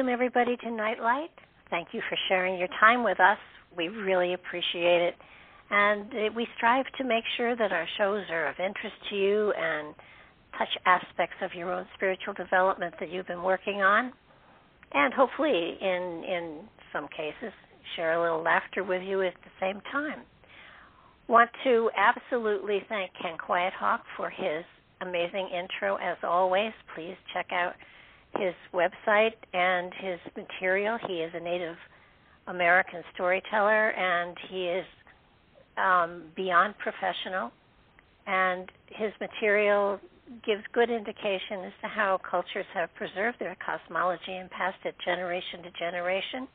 Welcome, everybody, to Nightlight. Thank you for sharing your time with us. We really appreciate it. And uh, we strive to make sure that our shows are of interest to you and touch aspects of your own spiritual development that you've been working on. And hopefully, in, in some cases, share a little laughter with you at the same time. Want to absolutely thank Ken Quiethawk for his amazing intro as always. Please check out his website and his material. He is a Native American storyteller, and he is um, beyond professional. And his material gives good indication as to how cultures have preserved their cosmology and passed it generation to generation,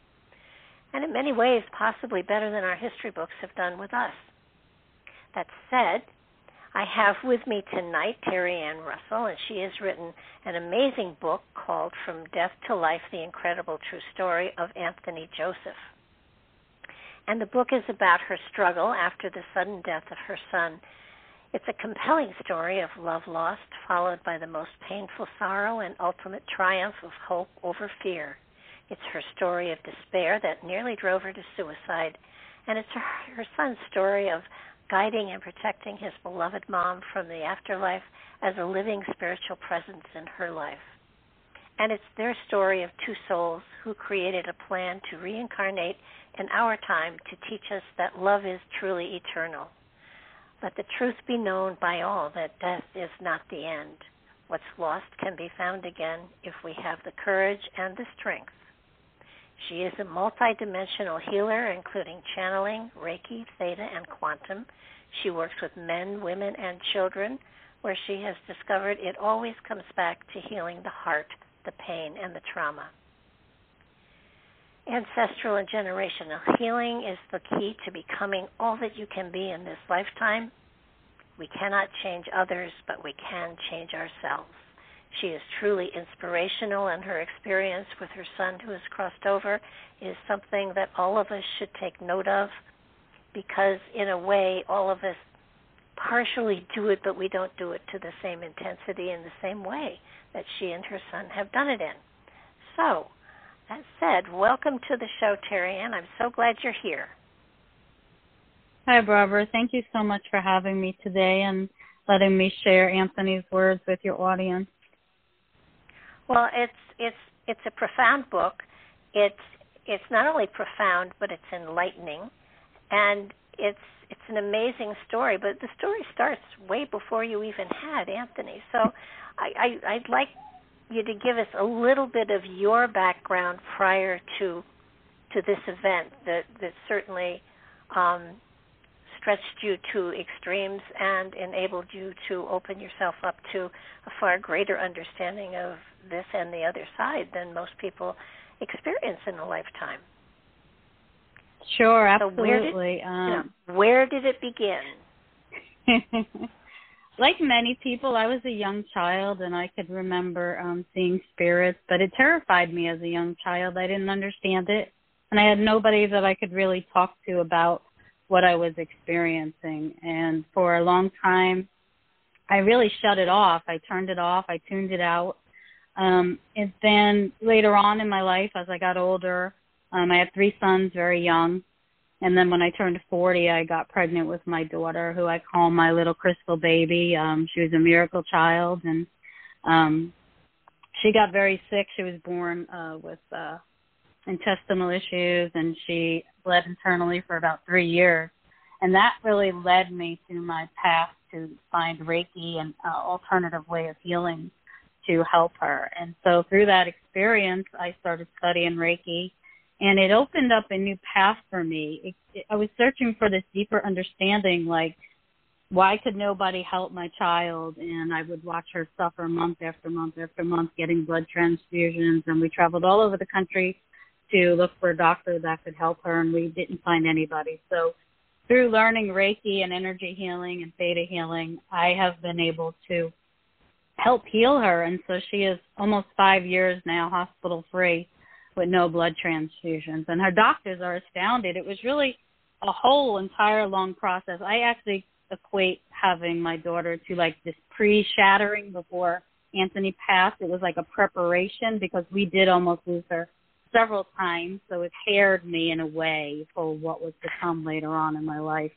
and in many ways, possibly better than our history books have done with us. That said, I have with me tonight Terry Ann Russell, and she has written an amazing book called From Death to Life The Incredible True Story of Anthony Joseph. And the book is about her struggle after the sudden death of her son. It's a compelling story of love lost, followed by the most painful sorrow and ultimate triumph of hope over fear. It's her story of despair that nearly drove her to suicide, and it's her, her son's story of guiding and protecting his beloved mom from the afterlife as a living spiritual presence in her life. And it's their story of two souls who created a plan to reincarnate in our time to teach us that love is truly eternal. Let the truth be known by all that death is not the end. What's lost can be found again if we have the courage and the strength she is a multidimensional healer, including channeling, Reiki, Theta, and quantum. She works with men, women, and children, where she has discovered it always comes back to healing the heart, the pain, and the trauma. Ancestral and generational healing is the key to becoming all that you can be in this lifetime. We cannot change others, but we can change ourselves. She is truly inspirational, and her experience with her son who has crossed over is something that all of us should take note of because, in a way, all of us partially do it, but we don't do it to the same intensity in the same way that she and her son have done it in. So, that said, welcome to the show, Terry Ann. I'm so glad you're here. Hi, Barbara. Thank you so much for having me today and letting me share Anthony's words with your audience. Well, it's it's it's a profound book. It's it's not only profound, but it's enlightening, and it's it's an amazing story. But the story starts way before you even had Anthony. So, I, I I'd like you to give us a little bit of your background prior to to this event that that certainly um, stretched you to extremes and enabled you to open yourself up to a far greater understanding of this and the other side than most people experience in a lifetime. Sure, absolutely. So where, did, um, you know, where did it begin? like many people, I was a young child and I could remember um seeing spirits, but it terrified me as a young child. I didn't understand it, and I had nobody that I could really talk to about what I was experiencing. And for a long time, I really shut it off. I turned it off. I tuned it out. Um, and then later on in my life, as I got older, um, I had three sons very young. And then when I turned 40, I got pregnant with my daughter, who I call my little crystal baby. Um, she was a miracle child, and um, she got very sick. She was born uh, with uh, intestinal issues, and she bled internally for about three years. And that really led me to my path to find Reiki and uh, alternative way of healing to help her. And so through that experience, I started studying Reiki, and it opened up a new path for me. It, it, I was searching for this deeper understanding, like why could nobody help my child? And I would watch her suffer month after month after month, getting blood transfusions, and we traveled all over the country to look for a doctor that could help her, and we didn't find anybody. So through learning Reiki and energy healing and theta healing, I have been able to help heal her. And so she is almost five years now hospital free with no blood transfusions. And her doctors are astounded. It was really a whole entire long process. I actually equate having my daughter to like this pre shattering before Anthony passed. It was like a preparation because we did almost lose her several times, so it paired me in a way for what was to come later on in my life.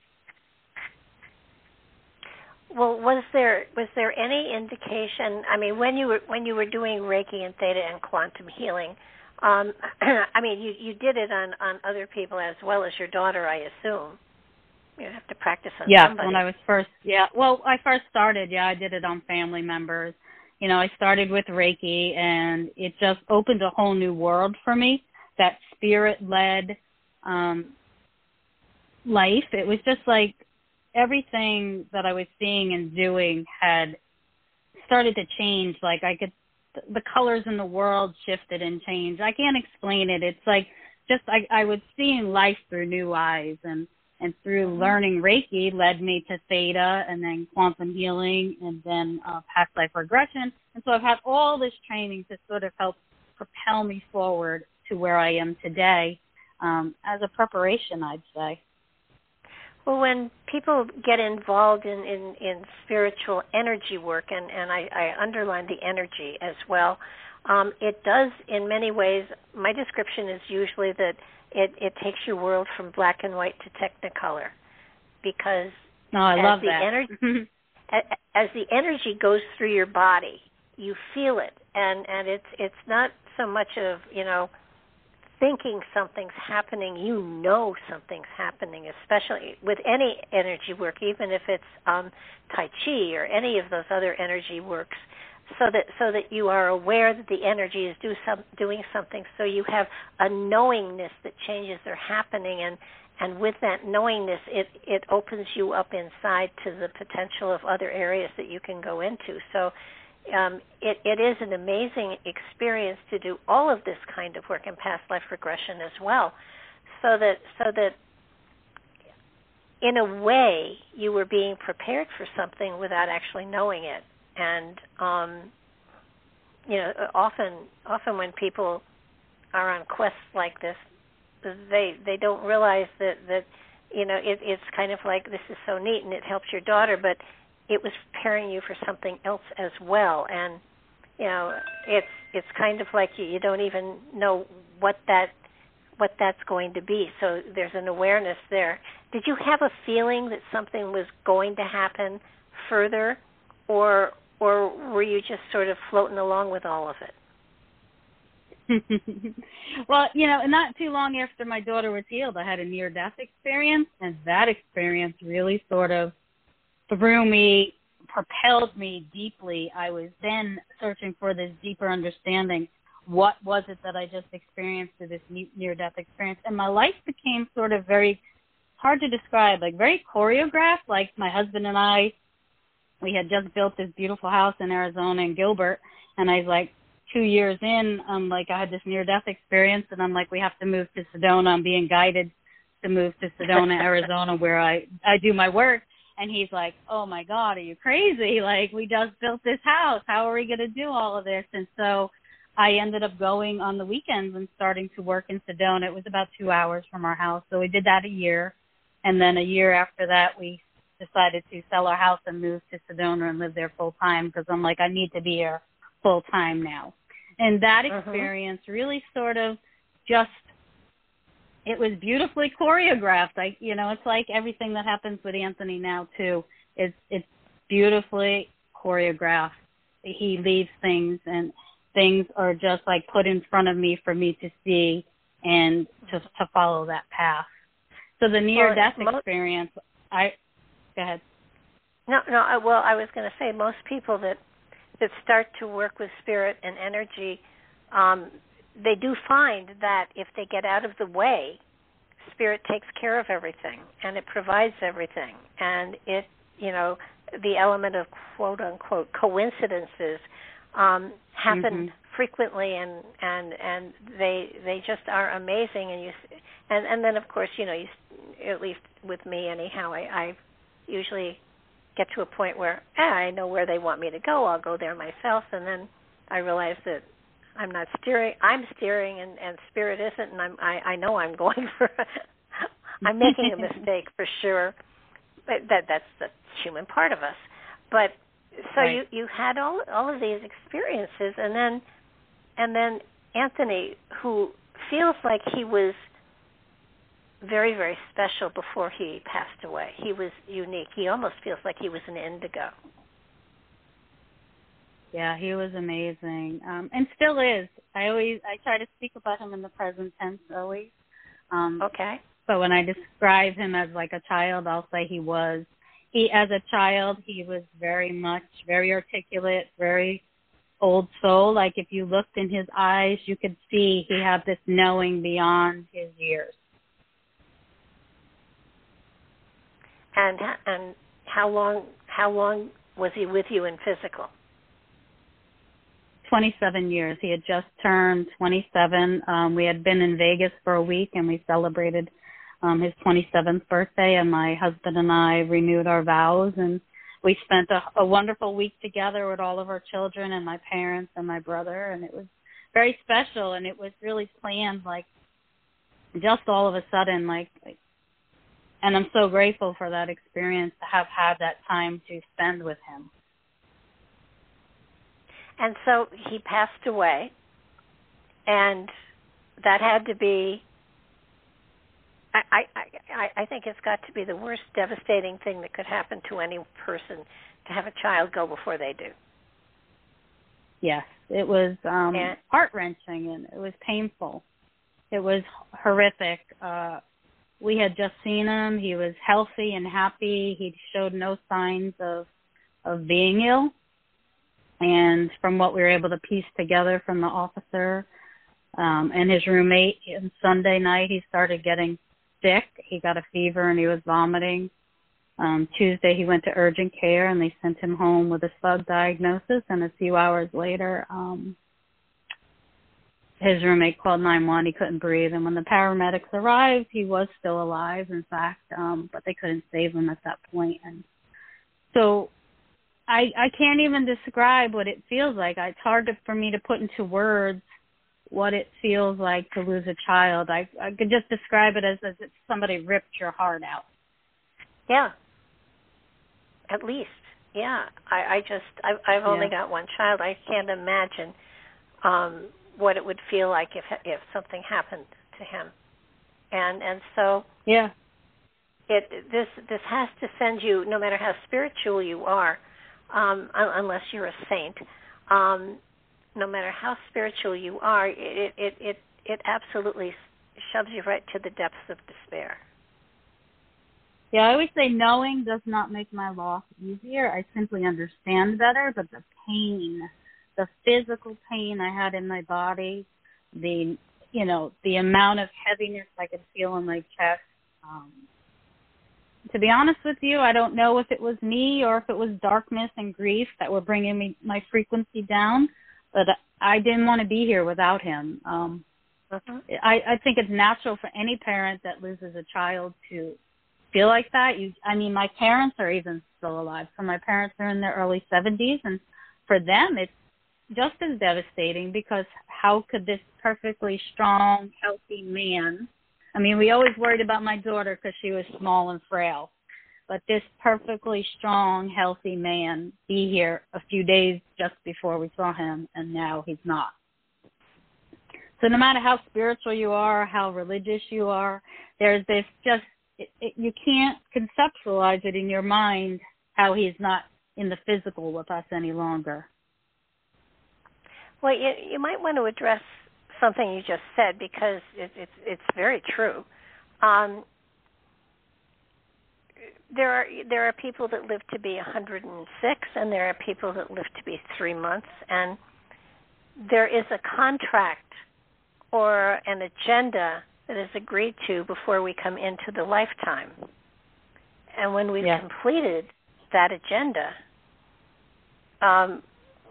Well, was there was there any indication? I mean, when you were when you were doing Reiki and Theta and quantum healing, um, I mean, you you did it on on other people as well as your daughter, I assume. You have to practice on yeah, somebody. when I was first, yeah. Well, I first started, yeah, I did it on family members. You know, I started with Reiki, and it just opened a whole new world for me. That spirit led um, life. It was just like everything that I was seeing and doing had started to change. Like I could, the colors in the world shifted and changed. I can't explain it. It's like just I, I was seeing life through new eyes, and and through mm-hmm. learning Reiki led me to Theta, and then quantum healing, and then uh, past life regression. And so I've had all this training to sort of help propel me forward to where I am today um, as a preparation, I'd say. Well, when people get involved in, in, in spiritual energy work, and, and I, I underline the energy as well, um, it does in many ways. My description is usually that it, it takes your world from black and white to technicolor, because no, I love the that. energy as the energy goes through your body, you feel it, and and it's it's not so much of you know thinking something's happening, you know something's happening, especially with any energy work, even if it's um, Tai Chi or any of those other energy works, so that so that you are aware that the energy is do some, doing something. So you have a knowingness that changes are happening, and and with that knowingness, it it opens you up inside to the potential of other areas that you can go into. So um, it, it is an amazing experience to do all of this kind of work in past life regression as well, so that so that in a way you were being prepared for something without actually knowing it. And um, you know, often often when people are on quests like this, they they don't realize that that you know it, it's kind of like this is so neat and it helps your daughter, but it was preparing you for something else as well. And you know it's it's kind of like you, you don't even know what that what that's going to be. So there's an awareness there. Did you have a feeling that something was going to happen further? Or or were you just sort of floating along with all of it well, you know, not too long after my daughter was healed, I had a near death experience, and that experience really sort of threw me, propelled me deeply. I was then searching for this deeper understanding. What was it that I just experienced through this near death experience? And my life became sort of very hard to describe, like very choreographed. Like my husband and I, we had just built this beautiful house in Arizona in Gilbert, and I was like, two years in, um, like I had this near death experience, and I'm like, we have to move to Sedona. I'm being guided to move to Sedona, Arizona, where I I do my work and he's like, "Oh my God, are you crazy? Like we just built this house. How are we going to do all of this?" And so I ended up going on the weekends and starting to work in Sedona. It was about two hours from our house, so we did that a year, and then a year after that, we decided to sell our house and move to Sedona and live there full time because I'm like, I need to be here full time now. And that Uh-huh. experience really sort of just it was beautifully choreographed. I you know, it's like everything that happens with Anthony now too. It's it's beautifully choreographed. He leaves things and things are just like put in front of me for me to see and to to follow that path. So the near death experience, I go ahead. No, no. I, well, I was going to say most people that that start to work with spirit and energy, um, they do find that if they get out of the way, spirit takes care of everything and it provides everything, and it, you know, the element of quote unquote coincidences um, happen Mhm. frequently, and and and they they just are amazing, and you, s- and and then of course you know you, s- at least with me anyhow, I, I usually get to a point where eh, I know where they want me to go. I'll go there myself, and then I realize that I'm not steering. I'm steering, and and spirit isn't, and I'm I, I know I'm going for. I'm making a mistake for sure, but that that's the human part of us. But so Right. you you had all all of these experiences, and then and then Anthony, who feels like he was very, very special before he passed away. He was unique. He almost feels like he was an indigo. Yeah, he was amazing, um, and still is. I always I try to speak about him in the present tense always. Um, Okay. But when I describe him as like a child, I'll say he was. He as a child, he was very much very articulate, very old soul. Like if you looked in his eyes, you could see he had this knowing beyond his years. And and how long how long was he with you in physical? 27 years. He had just turned 27. Um, we had been in Vegas for a week and we celebrated um, his 27th birthday, and my husband and I renewed our vows. And we spent a, a wonderful week together with all of our children and my parents and my brother, and it was very special. And it was really planned, like just all of a sudden, like. And I'm so grateful for that experience to have had that time to spend with him. And so he passed away, and that had to be. I, I I I think it's got to be the worst devastating thing that could happen to any person to have a child go before they do. Yes, it was um heart wrenching and it was painful. It was horrific. Uh we had just seen him. He was healthy and happy. He showed no signs of of being ill. And from what we were able to piece together from the officer um and his roommate on Sunday night he started getting sick. He got a fever and he was vomiting. Um, Tuesday, he went to urgent care and they sent him home with a slug diagnosis. And a few hours later, um, his roommate called 911. He couldn't breathe. And when the paramedics arrived, he was still alive, in fact, um, but they couldn't save him at that point. And so I, I can't even describe what it feels like. It's hard to, for me to put into words what it feels like to lose a child. I, I could just describe it as, as if somebody ripped your heart out. Yeah. At least, yeah. I, I just, I've, I've only Yeah. got one child. I can't imagine um, what it would feel like if if something happened to him. And and so Yeah. it this this has to send you, no matter how spiritual you are, um, unless you're a saint. Um, no matter how spiritual you are, it it it it absolutely shoves you right to the depths of despair. Yeah, I always say knowing does not make my loss easier. I simply understand better, but the pain, the physical pain I had in my body, the you know, the amount of heaviness I could feel in my chest. Um, to be honest with you, I don't know if it was me or if it was darkness and grief that were bringing me my frequency down, but I didn't want to be here without him. Um. I, I think it's natural for any parent that loses a child to feel like that. You, I mean, my parents are even still alive. So my parents are in their early 70s, and for them, it's just as devastating because how could this perfectly strong, healthy man? I mean, we always worried about my daughter because she was small and frail, but this perfectly strong, healthy man be here a few days just before we saw him, and now he's not. So no matter how spiritual you are, how religious you are, there's this just it, it, you can't conceptualize it in your mind how he's not in the physical with us any longer. Well, you, you might want to address something you just said because it, it's it's very true. Um, there are there are people that live to be 106, and there are people that live to be three months, and there is a contract or an agenda that is agreed to before we come into the lifetime. And when we've yeah. completed that agenda, um,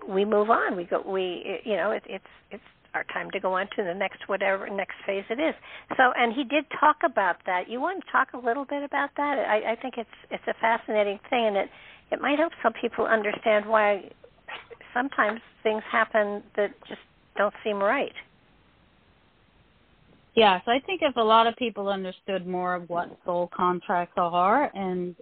we move on. We go. We you know it, it's it's our time to go on to the next whatever next phase it is. So and he did talk about that. You want to talk a little bit about that? I, I think it's it's a fascinating thing, and it it might help some people understand why sometimes things happen that just don't seem right. Yes, I think if a lot of people understood more of what soul contracts are, and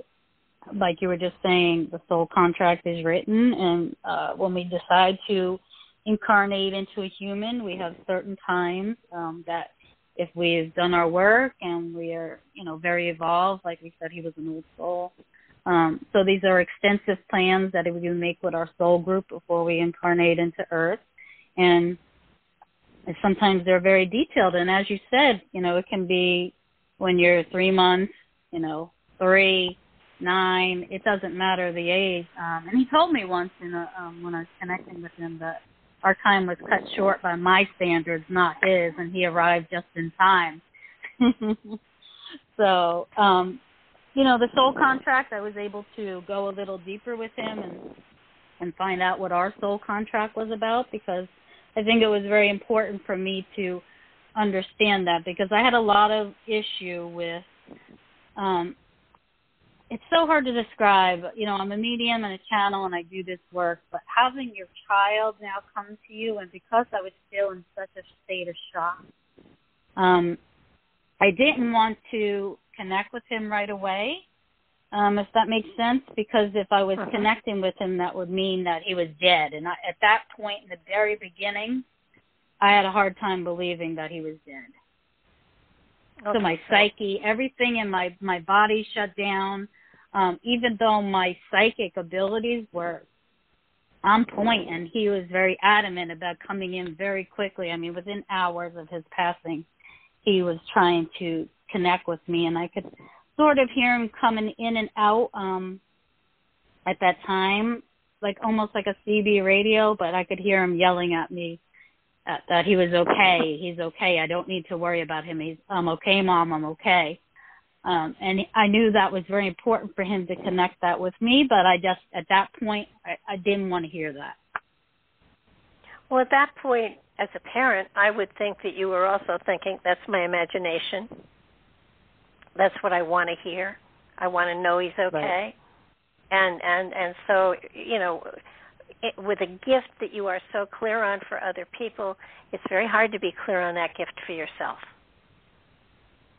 like you were just saying, the soul contract is written, and uh, when we decide to incarnate into a human, we have certain times um, that if we've done our work and we are, you know, very evolved, like we said, he was an old soul. Um, so these are extensive plans that we make with our soul group before we incarnate into Earth, and and sometimes they're very detailed. And as you said, you know, it can be when you're three months, you know, three, nine. It doesn't matter the age. Um, and he told me once in a, um, when I was connecting with him that our time was cut short by my standards, not his, and he arrived just in time. so, um, you know, the soul contract, I was able to go a little deeper with him and and find out what our soul contract was about because I think it was very important for me to understand that because I had a lot of issue with um it's so hard to describe. You know, I'm a medium and a channel and I do this work, but having your child now come to you and because I was still in such a state of shock, um, I didn't want to connect with him right away um, if that makes sense, because if I was uh-huh. connecting with him, that would mean that he was dead. And I, at that point, in the very beginning, I had a hard time believing that he was dead. Okay. So my psyche, everything in my my body shut down. Um, even though my psychic abilities were on point, and he was very adamant about coming in very quickly. I mean, within hours of his passing, he was trying to connect with me, and I could sort of hear him coming in and out um at that time, like almost like a CB radio, but I could hear him yelling at me that, that he was okay. He's okay. I don't need to worry about him. He's I'm okay, mom. I'm okay. Um, and I knew that was very important for him to connect that with me, but I just at that point I, I didn't want to hear that. Well, at that point, as a parent, I would think that you were also thinking that's my imagination. That's what I want to hear. I want to know he's okay. Right. And and and so you know, it, with a gift that you are so clear on for other people, it's very hard to be clear on that gift for yourself.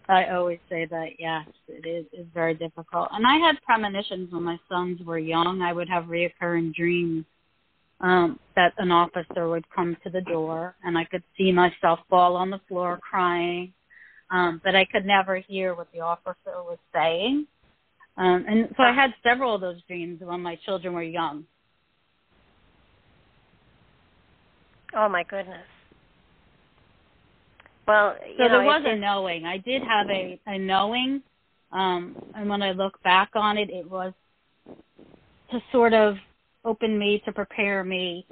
I always say that, yes, it is it's very difficult. And I had premonitions when my sons were young. I would have reoccurring dreams um, that an officer would come to the door, and I could see myself fall on the floor crying, um, but I could never hear what the officer was saying. Um, and so I had several of those dreams when my children were young. Oh my goodness. Well, so know, there was a knowing. I did have a a knowing, um, and when I look back on it, it was to sort of open me to prepare me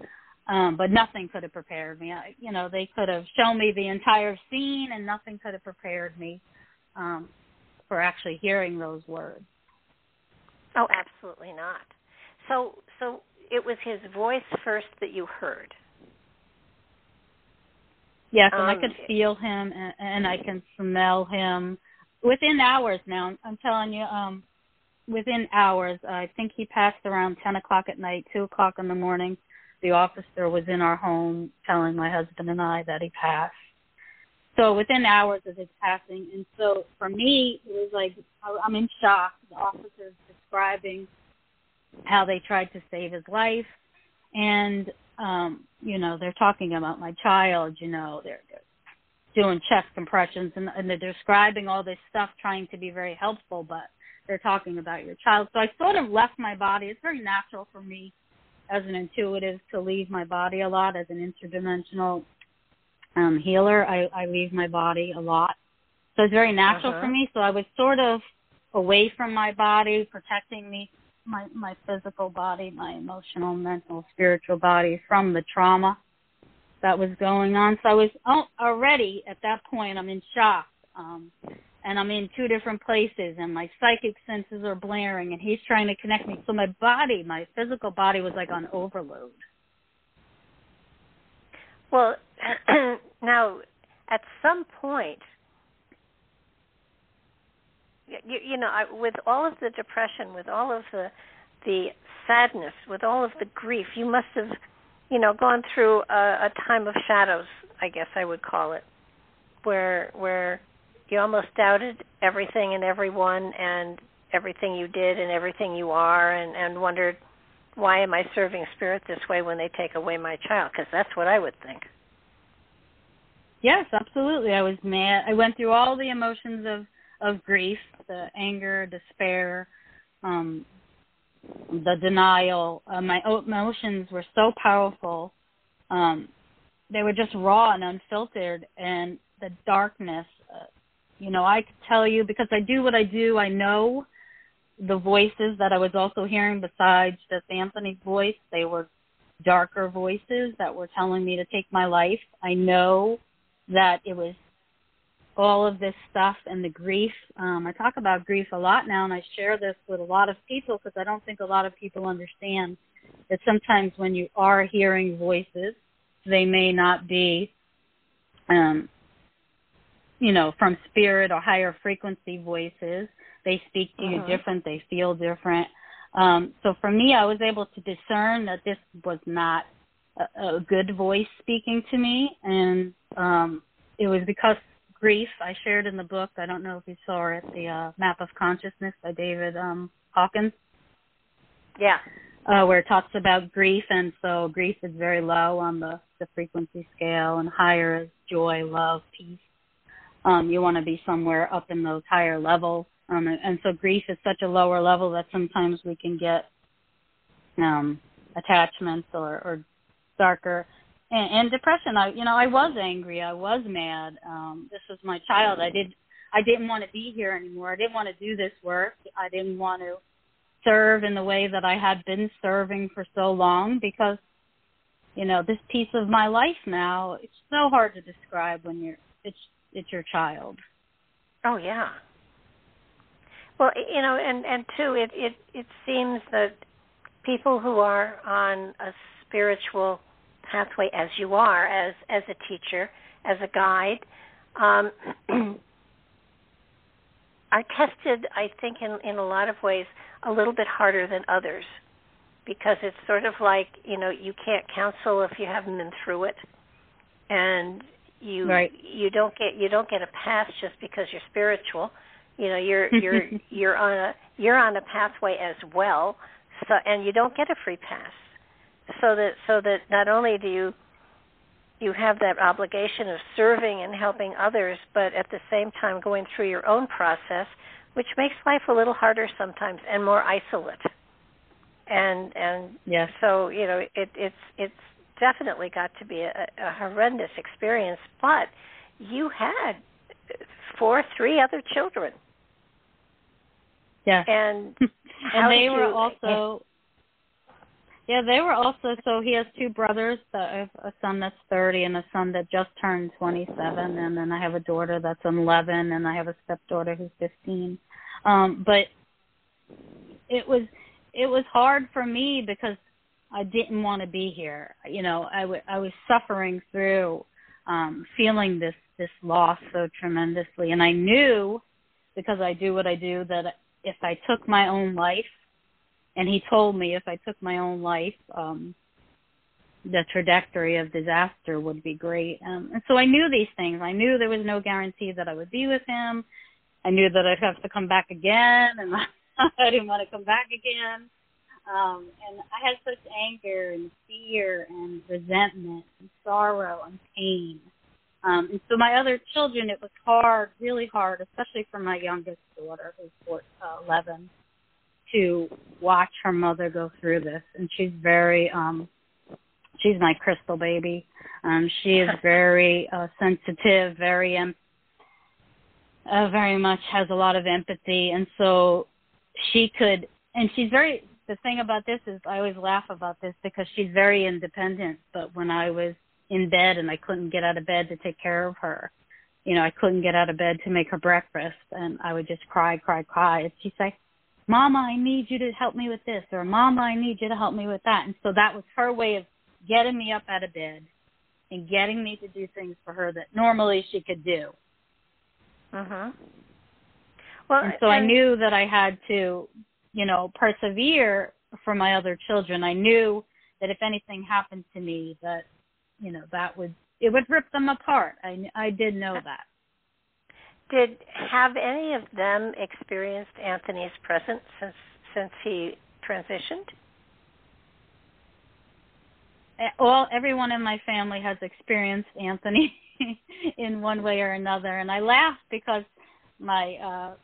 um, but nothing could have prepared me. I, you know, they could have shown me the entire scene, and nothing could have prepared me um, for actually hearing those words. Oh, absolutely not. So, so it was his voice first that you heard. Yes, and um, I could feel him, and, and I can smell him. within hours now. I'm telling you, um, within hours. I think he passed around ten o'clock at night, two o'clock in the morning. The officer was in our home telling my husband and I that he passed. So within hours of his passing, and so for me, it was like I'm in shock. The officers describing how they tried to save his life, and um, you know they're talking about my child. You know they're, they're doing chest compressions and, and they're describing all this stuff, trying to be very helpful, but they're talking about your child. So I sort of left my body. It's very natural for me as an intuitive to leave my body a lot as an interdimensional um healer. I, I leave my body a lot. So it's very natural uh-huh. for me. So I was sort of away from my body, protecting me my my physical body, my emotional, mental, spiritual body from the trauma that was going on. So I was oh, already at that point. I'm in shock, um, and I'm in two different places, and my psychic senses are blaring, and he's trying to connect me. So my body, my physical body, was like on overload. Well, now at some point, you, you know, I, with all of the depression, with all of the the sadness, with all of the grief, you must have, you know, gone through a, a time of shadows. I guess I would call it, where where you almost doubted everything and everyone and everything you did and everything you are, and and wondered why am I serving spirit this way when they take away my child? Because that's what I would think. Yes, absolutely. I was mad. I went through all the emotions of of grief, the anger, despair, um, the denial. Uh, my emotions were so powerful. Um, they were just raw and unfiltered, and the darkness. Uh, you know, I could tell you because I do what I do. I know the voices that I was also hearing besides just Anthony's voice. They were darker voices that were telling me to take my life. I know that it was all of this stuff and the grief. Um, I talk about grief a lot now, and I share this with a lot of people because I don't think a lot of people understand that sometimes when you are hearing voices, they may not be, um, you know, from spirit or higher frequency voices. They speak to uh-huh. you different. They feel different. Um, so for me, I was able to discern that this was not a, a good voice speaking to me, and um, it was because grief I shared in the book. I don't know if you saw it, the uh, Map of Consciousness by David um, Hawkins. Yeah. Uh, where it talks about grief, and so grief is very low on the, the frequency scale, and higher is joy, love, peace. Um, you want to be somewhere up in those higher levels, um, and, and so grief is such a lower level that sometimes we can get um, attachments or, or darker and, and depression. I, you know, I was angry. I was mad. Um, this was my child. I did. I didn't want to be here anymore. I didn't want to do this work. I didn't want to serve in the way that I had been serving for so long because, you know, this piece of my life now. It's so hard to describe when you're. It's it's your child. Oh yeah. Well, you know, and and two, it it it seems that people who are on a spiritual pathway as you are as as a teacher as a guide. Um, are tested i think in in a lot of ways a little bit harder than others because it's sort of like you know you can't counsel if you haven't been through it. And you right. you don't get you don't get a pass just because you're spiritual. You know you're you're you're on a you're on a pathway as well. So and you don't get a free pass so that so that not only do you you have that obligation of serving and helping others, but at the same time going through your own process, which makes life a little harder sometimes and more isolate. And and yes. so you know it, it's it's definitely got to be a, a horrendous experience. But you had four, three other children. Yeah. And and they were you, also yeah, they were also so he has two brothers, a son that's 30 and a son that just turned 27 and then I have a daughter that's 11 and I have a stepdaughter who's 15. Um but it was it was hard for me because I didn't want to be here. You know, I, w- I was suffering through um feeling this this loss so tremendously and I knew because I do what I do that if I took my own life, and he told me if I took my own life, um, the trajectory of disaster would be great. Um, and so I knew these things. I knew there was no guarantee that I would be with him. I knew that I'd have to come back again, and I didn't want to come back again. Um, and I had such anger and fear and resentment and sorrow and pain. Um, and so my other children, it was hard, really hard, especially for my youngest daughter, who's uh, 11, to watch her mother go through this. And she's very, um, she's my crystal baby. Um, she is very uh, sensitive, very em- uh, very much has a lot of empathy, and so she could. And she's very. The thing about this is, I always laugh about this because she's very independent. But when I was in bed and I couldn't get out of bed to take care of her, you know, I couldn't get out of bed to make her breakfast, and I would just cry, cry, cry. And she'd say, Mama, I need you to help me with this, or Mama, I need you to help me with that. And so that was her way of getting me up out of bed and getting me to do things for her that normally she could do. Mhm. Well, and so and, I knew that I had to, you know, persevere for my other children. I knew that if anything happened to me, that you know that would it would rip them apart. I I did know that. Did have any of them experienced Anthony's presence since since he transitioned? all everyone in my family has experienced Anthony in one way or another, and I laugh because my uh,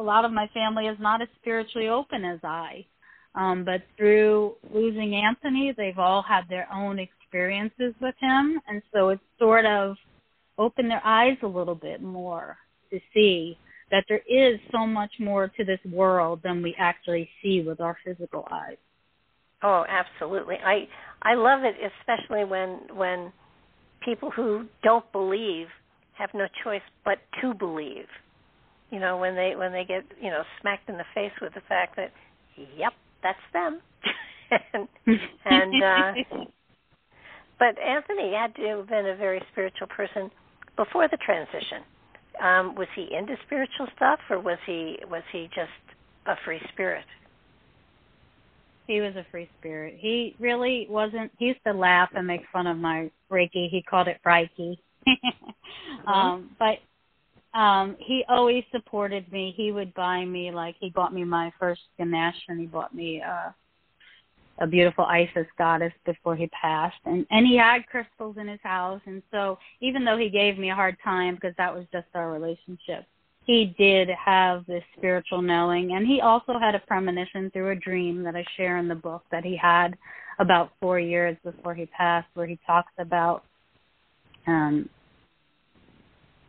a lot of my family is not as spiritually open as I. Um, but through losing Anthony, they've all had their own experiences with him, and so it's sort of opened their eyes a little bit more to see that there is so much more to this world than we actually see with our physical eyes. Oh, absolutely. I I love it, especially when when people who don't believe have no choice but to believe. You know, when they when they get you know smacked in the face with the fact that, yep, that's them, and and uh, but Anthony had to have been a very spiritual person before the transition. Um, was he into spiritual stuff, or was he was he just a free spirit? he was a free spirit. He really wasn't. He used to laugh and make fun of my Reiki. He called it Reiki. uh-huh. um, but um, he always supported me. He would buy me like he bought me my first Ganesh and he bought me uh, a beautiful Isis goddess before he passed. And and he had crystals in his house. And so even though he gave me a hard time because that was just our relationship, he did have this spiritual knowing and he also had a premonition through a dream that I share in the book that he had about 4 years before he passed where he talks about um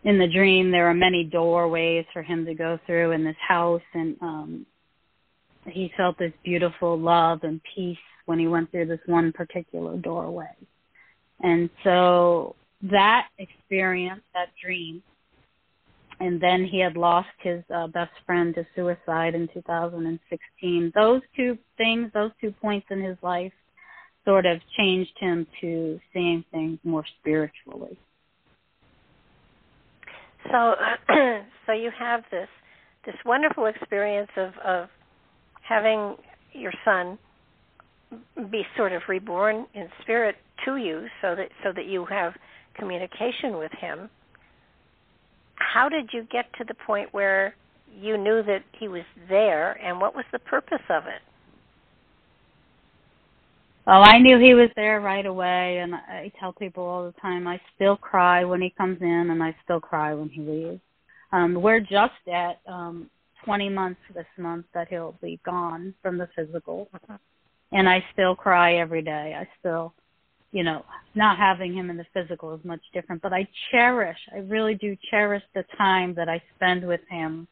in the dream there are many doorways for him to go through in this house and um he felt this beautiful love and peace when he went through this one particular doorway. And so that experience, that dream, and then he had lost his uh, best friend to suicide in 2016. Those two things, those two points in his life, sort of changed him to seeing things more spiritually. So, so you have this this wonderful experience of of having your son be sort of reborn in spirit to you, so that so that you have communication with him how did you get to the point where you knew that he was there and what was the purpose of it? Well, I knew he was there right away, and I tell people all the time I still cry when he comes in, and I still cry when he leaves. Um, we're just at um, 20 months this month that he'll be gone from the physical, mm-hmm. and I still cry every day. I still you know, not having him in the physical is much different, but I cherish, I really do cherish the time that I spend with him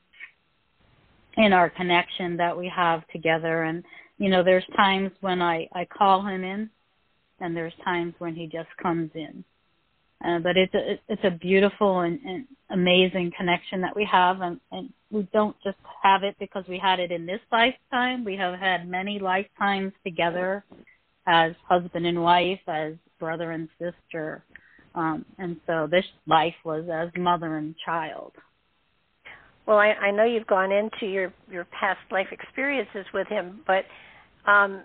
in our connection that we have together. And, you know, there's times when I, I call him in and there's times when he just comes in. Uh, but it's a, it's a beautiful and, and amazing connection that we have and, and we don't just have it because we had it in this lifetime. We have had many lifetimes together as husband and wife, as brother and sister. Um, and so this life was as mother and child. well, I, I know you've gone into your your past life experiences with him, but um,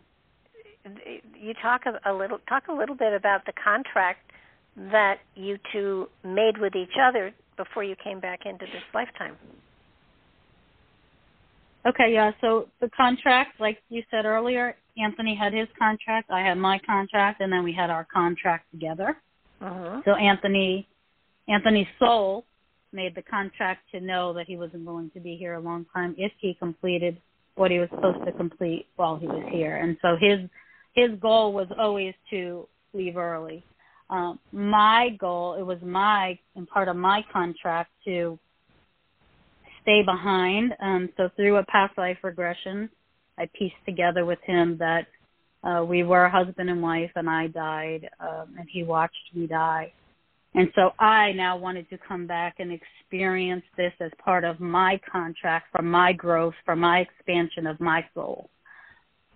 you talk a, a little talk a little bit about the contract that you two made with each other before you came back into this lifetime. Okay, yeah. So the contract, like you said earlier, Anthony had his contract, I had my contract, and then we had our contract together. Uh-huh. So Anthony, Anthony's soul made the contract to know that he wasn't going to be here a long time if he completed what he was supposed to complete while he was here. And so his his goal was always to leave early. Um, my goal, it was my and part of my contract to stay behind. Um, so through a past life regression, I pieced together with him that uh, we were husband and wife, and I died, um, and he watched me die. And so I now wanted to come back and experience this as part of my contract for my growth, for my expansion of my soul.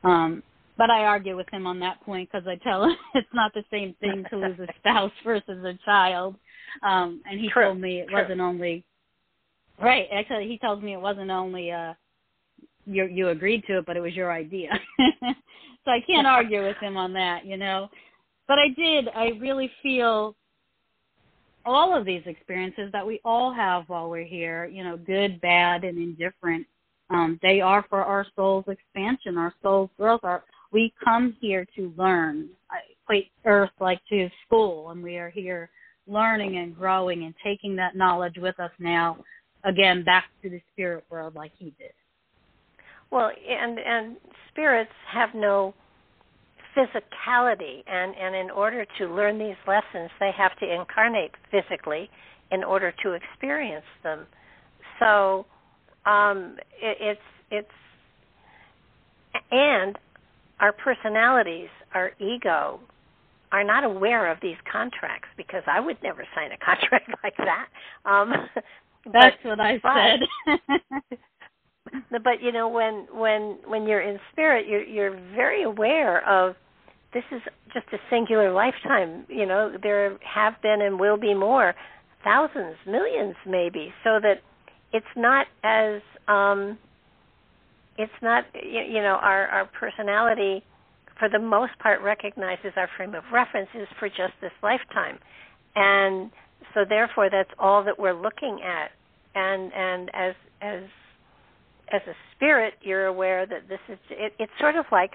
Um, but I argue with him on that point because I tell him it's not the same thing to lose a spouse versus a child. Um, and he True. told me it True. wasn't only right. Actually, he tells me it wasn't only uh, you you agreed to it, but it was your idea. so I can't argue with him on that, you know. But I did. I really feel all of these experiences that we all have while we're here, you know, good, bad, and indifferent. Um, they are for our soul's expansion, our soul's growth. Our, we come here to learn. Earth like to school, and we are here learning and growing and taking that knowledge with us now, again, back to the spirit world like he did. Well, and and spirits have no physicality, and and in order to learn these lessons, they have to incarnate physically in order to experience them. So, um, it, it's it's and our personalities, our ego, are not aware of these contracts because I would never sign a contract like that. Um, That's but, what I but, said. but you know when when when you're in spirit you're you're very aware of this is just a singular lifetime you know there have been and will be more thousands millions maybe so that it's not as um it's not you, know our our personality for the most part recognizes our frame of reference is for just this lifetime and so therefore that's all that we're looking at and and as as as a spirit, you're aware that this is. It, it's sort of like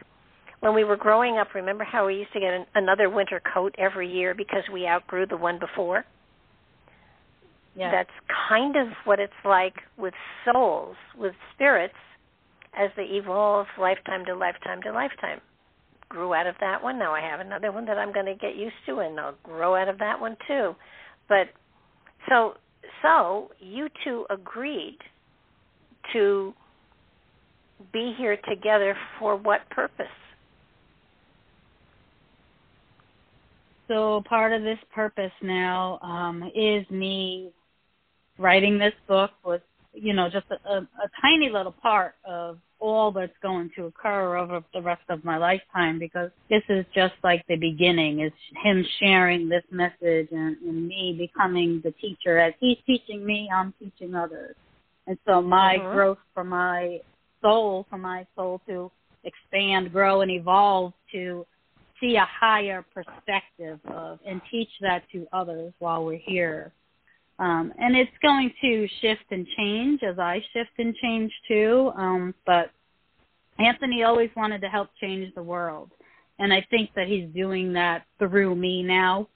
when we were growing up. Remember how we used to get an, another winter coat every year because we outgrew the one before. yeah. That's kind of what it's like with souls, with spirits, as they evolve lifetime to lifetime to lifetime. Grew out of that one. Now I have another one that I'm going to get used to, and I'll grow out of that one too. But so so you two agreed to be here together for what purpose? So part of this purpose now um, is me writing this book with, you know, just a, a, a tiny little part of all that's going to occur over the rest of my lifetime because this is just like the beginning. It's him sharing this message and, and me becoming the teacher. As he's teaching me, I'm teaching others. And so my Mhm. growth for my soul, for my soul to expand, grow, and evolve to see a higher perspective of and teach that to others while we're here. Um, and it's going to shift and change as I shift and change too. Um, but Anthony always wanted to help change the world. And I think that he's doing that through me now.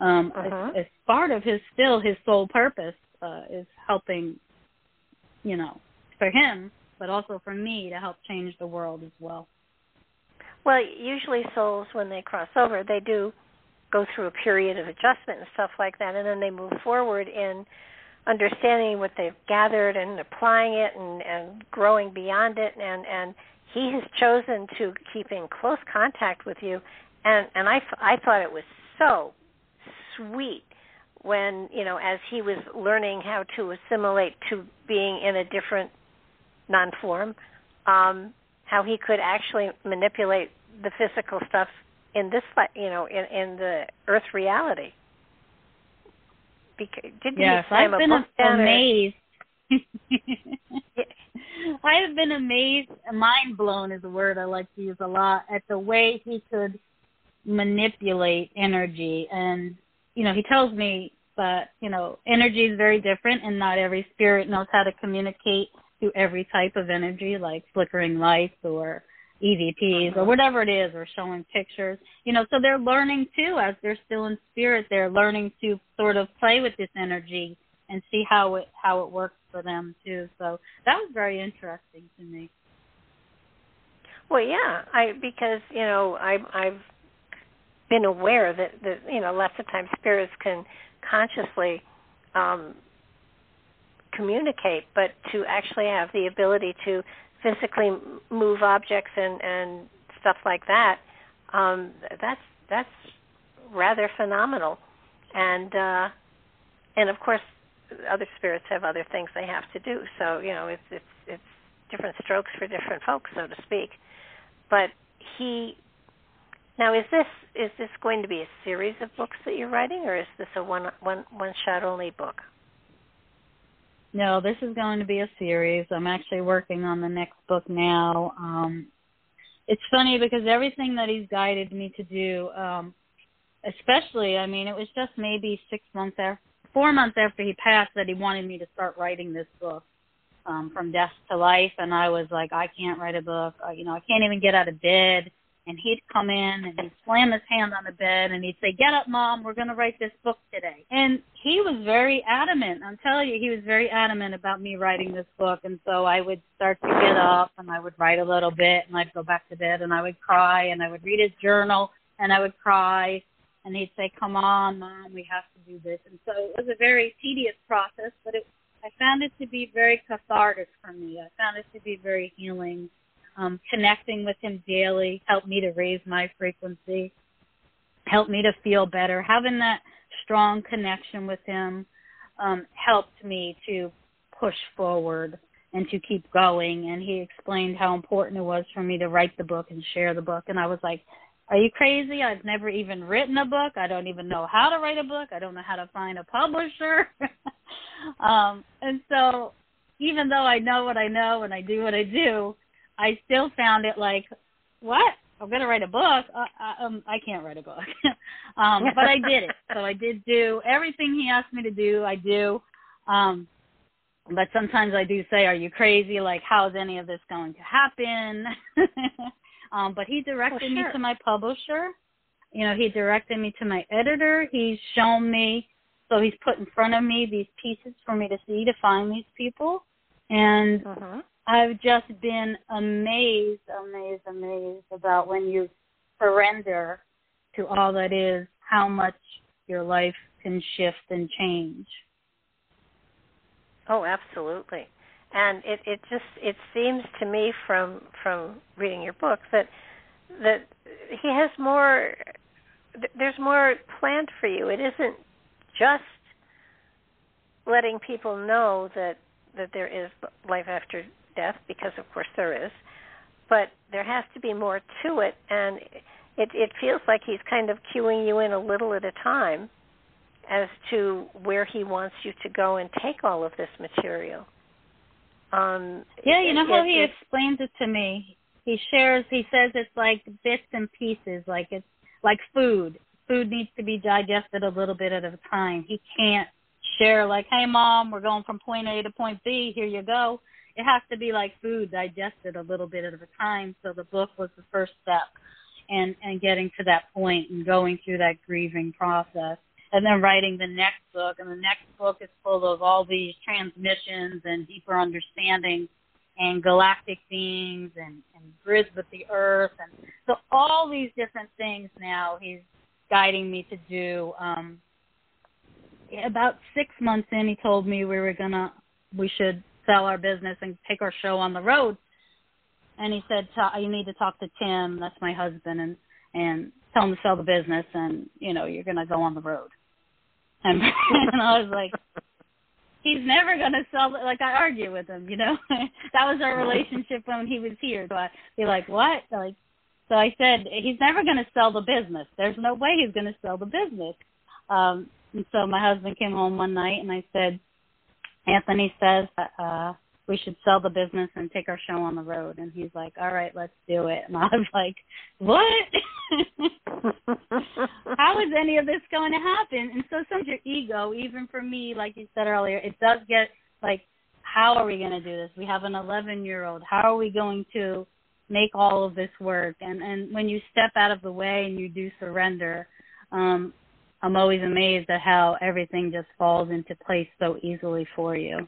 Um, Uh-huh. as, as part of his still his sole purpose uh, is helping, you know, for him, but also for me to help change the world as well. Well, usually souls, when they cross over, they do go through a period of adjustment and stuff like that, and then they move forward in understanding what they've gathered and applying it and, and growing beyond it. And, and he has chosen to keep in close contact with you, and and I I thought it was so sweet when you know as he was learning how to assimilate to being in a different non-form. Um, how he could actually manipulate the physical stuff in this, you know, in, in the Earth reality. because did Yes, slam I've been book down or- amazed. I have been amazed, mind blown is a word I like to use a lot, at the way he could manipulate energy. And, you know, he tells me that, you know, energy is very different and not every spirit knows how to communicate through every type of energy, like flickering lights or EVPs or whatever it is, or showing pictures. You know, so they're learning too as they're still in spirit. They're learning to sort of play with this energy and see how it how it works for them too. So that was very interesting to me. Well, yeah, I because you know I I've been aware that that you know lots of times spirits can consciously um communicate, but to actually have the ability to physically move objects and and stuff like that, um, that's that's rather phenomenal. And uh, and of course, other spirits have other things they have to do. So you know, it's it's it's different strokes for different folks, so to speak. But he now is this is this going to be a series of books that you're writing, or is this a one one one shot only book? No, this is going to be a series. I'm actually working on the next book now. Um, it's funny because everything that he's guided me to do, um, especially, I mean, it was just maybe six months after, four months after he passed that he wanted me to start writing this book, um, from death to life, and I was like, I can't write a book. I, you know, I can't even get out of bed and he'd come in and he'd slam his hand on the bed and he'd say, "Get up, mom, we're going to write this book today." And he was very adamant. I'm telling you, he was very adamant about me writing this book. And so I would start to get up and I would write a little bit and I'd go back to bed and I would cry and I would read his journal and I would cry and he'd say, "Come on, mom, we have to do this." And so it was a very tedious process, but it I found it to be very cathartic for me. I found it to be very healing um, connecting with him daily helped me to raise my frequency, helped me to feel better. Having that strong connection with him um, helped me to push forward and to keep going. And he explained how important it was for me to write the book and share the book. And I was like, are you crazy? I've never even written a book. I don't even know how to write a book. I don't know how to find a publisher. um, and so, even though I know what I know and I do what I do, I still found it like, what? I'm gonna write a book. Uh, I, um, I can't write a book, um, but I did it. So I did do everything he asked me to do. I do, um, but sometimes I do say, "Are you crazy? Like, how's any of this going to happen?" um, but he directed well, sure. me to my publisher. You know, he directed me to my editor. He's shown me, so he's put in front of me these pieces for me to see to find these people, and uh-huh. I've just been amazed, amazed, amazed about when you surrender to all that is, how much your life can shift and change. Oh, absolutely. And it, it just it seems to me from from reading your book that that he has more there's more planned for you. It isn't just letting people know that that there is life after death because of course there is but there has to be more to it and it it feels like he's kind of cueing you in a little at a time as to where he wants you to go and take all of this material. Um yeah you know it, how it, he it, explains it to me? He shares he says it's like bits and pieces like it's like food. Food needs to be digested a little bit at a time. He can't share like hey mom we're going from point a to point b. Here you go it has to be like food digested a little bit at a time so the book was the first step and and getting to that point and going through that grieving process. And then writing the next book and the next book is full of all these transmissions and deeper understanding and galactic beings and, and grids with the earth. And so all these different things now he's guiding me to do um about six months in he told me we were gonna we should sell our business and take our show on the road. And he said, "You need to talk to Tim. That's my husband, and and tell him to sell the business, and you know you're gonna go on the road." And, and I was like, "He's never gonna sell it." Like I argue with him, you know. that was our relationship when he was here. So I'd be like, "What?" Like, so I said, "He's never gonna sell the business. There's no way he's gonna sell the business." Um, and so my husband came home one night, and I said, Anthony says uh we should sell the business and take our show on the road and he's like, All right, let's do it and I was like, What How is any of this going to happen? And so sometimes your ego, even for me, like you said earlier, it does get like, How are we gonna do this? We have an eleven year old. How are we going to make all of this work? And and when you step out of the way and you do surrender, um, I'm always amazed at how everything just falls into place so easily for you.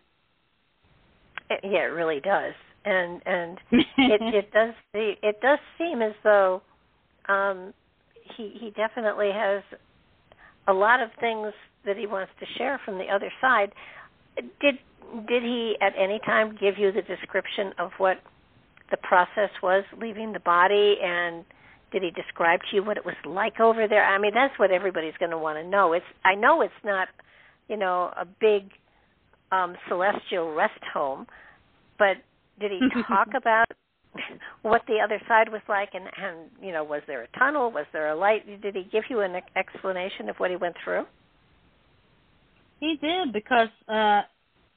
It, Yeah, it really does, and and it it does it does seem as though um, he he definitely has a lot of things that he wants to share from the other side. Did did he at any time give you the description of what the process was leaving the body and did he describe to you what it was like over there? I mean, that's what everybody's going to want to know. It's I know it's not, you know, a big um celestial rest home, but did he talk about what the other side was like and and you know, was there a tunnel? Was there a light? Did he give you an explanation of what he went through? He did because uh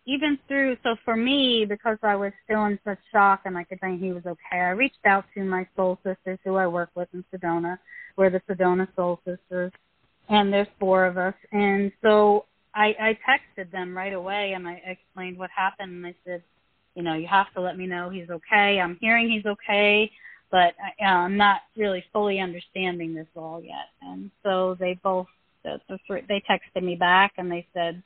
even through so for me because I was still in such shock and I could think he was okay, I reached out to my soul sisters who I work with in Sedona. We're the Sedona Soul Sisters, and there's four of us. And so I, I texted them right away and I explained what happened. And I said, you know, you have to let me know he's okay. I'm hearing he's okay, but I, uh, I'm not really fully understanding this all yet. And so they both, the, the they texted me back and they said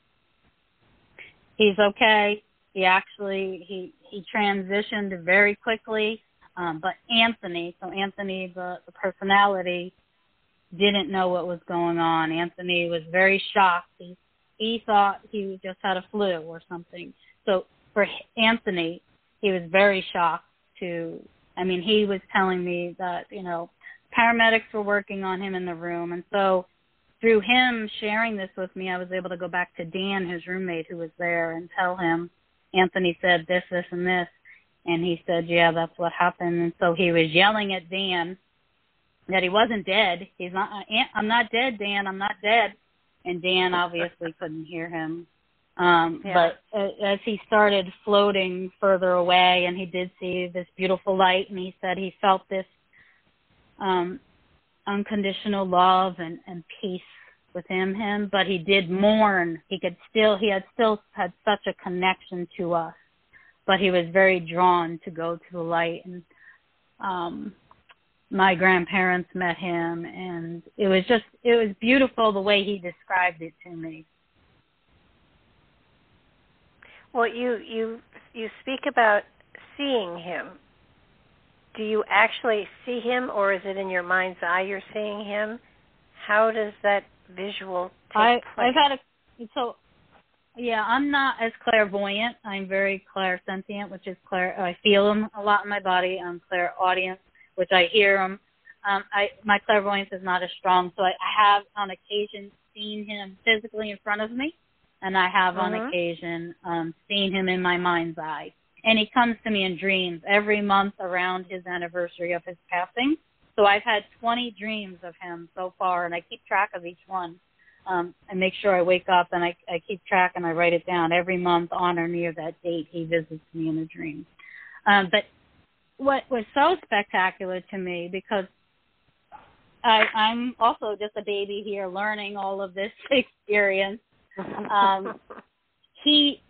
he's okay. He actually he he transitioned very quickly. Um, but Anthony, so Anthony, the, the personality, didn't know what was going on. Anthony was very shocked. He he thought he just had a flu or something. So for Anthony, he was very shocked to. I mean, he was telling me that you know paramedics were working on him in the room, and so through him sharing this with me, I was able to go back to Dan, his roommate who was there, and tell him Anthony said this, this, and this. And he said, yeah, that's what happened. And so he was yelling at Dan that he wasn't dead. He's not, I'm not dead, Dan. I'm not dead. And Dan obviously couldn't hear him. Um, yeah. But as he started floating further away, and he did see this beautiful light, and he said he felt this um, unconditional love and, and peace within him, but he did mourn. He could still, he had still had such a connection to us, but he was very drawn to go to the light. And um, my grandparents met him, and it was just, it was beautiful the way he described it to me. Well, you you you speak about seeing him. Do you actually see him, or is it in your mind's eye you're seeing him? How does that visual take I, place? I've had a so yeah, I'm not as clairvoyant. I'm very clairsentient, which is clair. I feel them a lot in my body. I'm clairaudient, which I hear them. Um, I my clairvoyance is not as strong, so I, I have on occasion seen him physically in front of me, and I have on uh-huh. occasion um, seen him in my mind's eye. And he comes to me in dreams every month around his anniversary of his passing. So I've had 20 dreams of him so far, and I keep track of each one. Um, I make sure I wake up and I, I keep track and I write it down every month on or near that date. He visits me in a dream. Um, but what was so spectacular to me because I, I'm also just a baby here learning all of this experience. Um, he,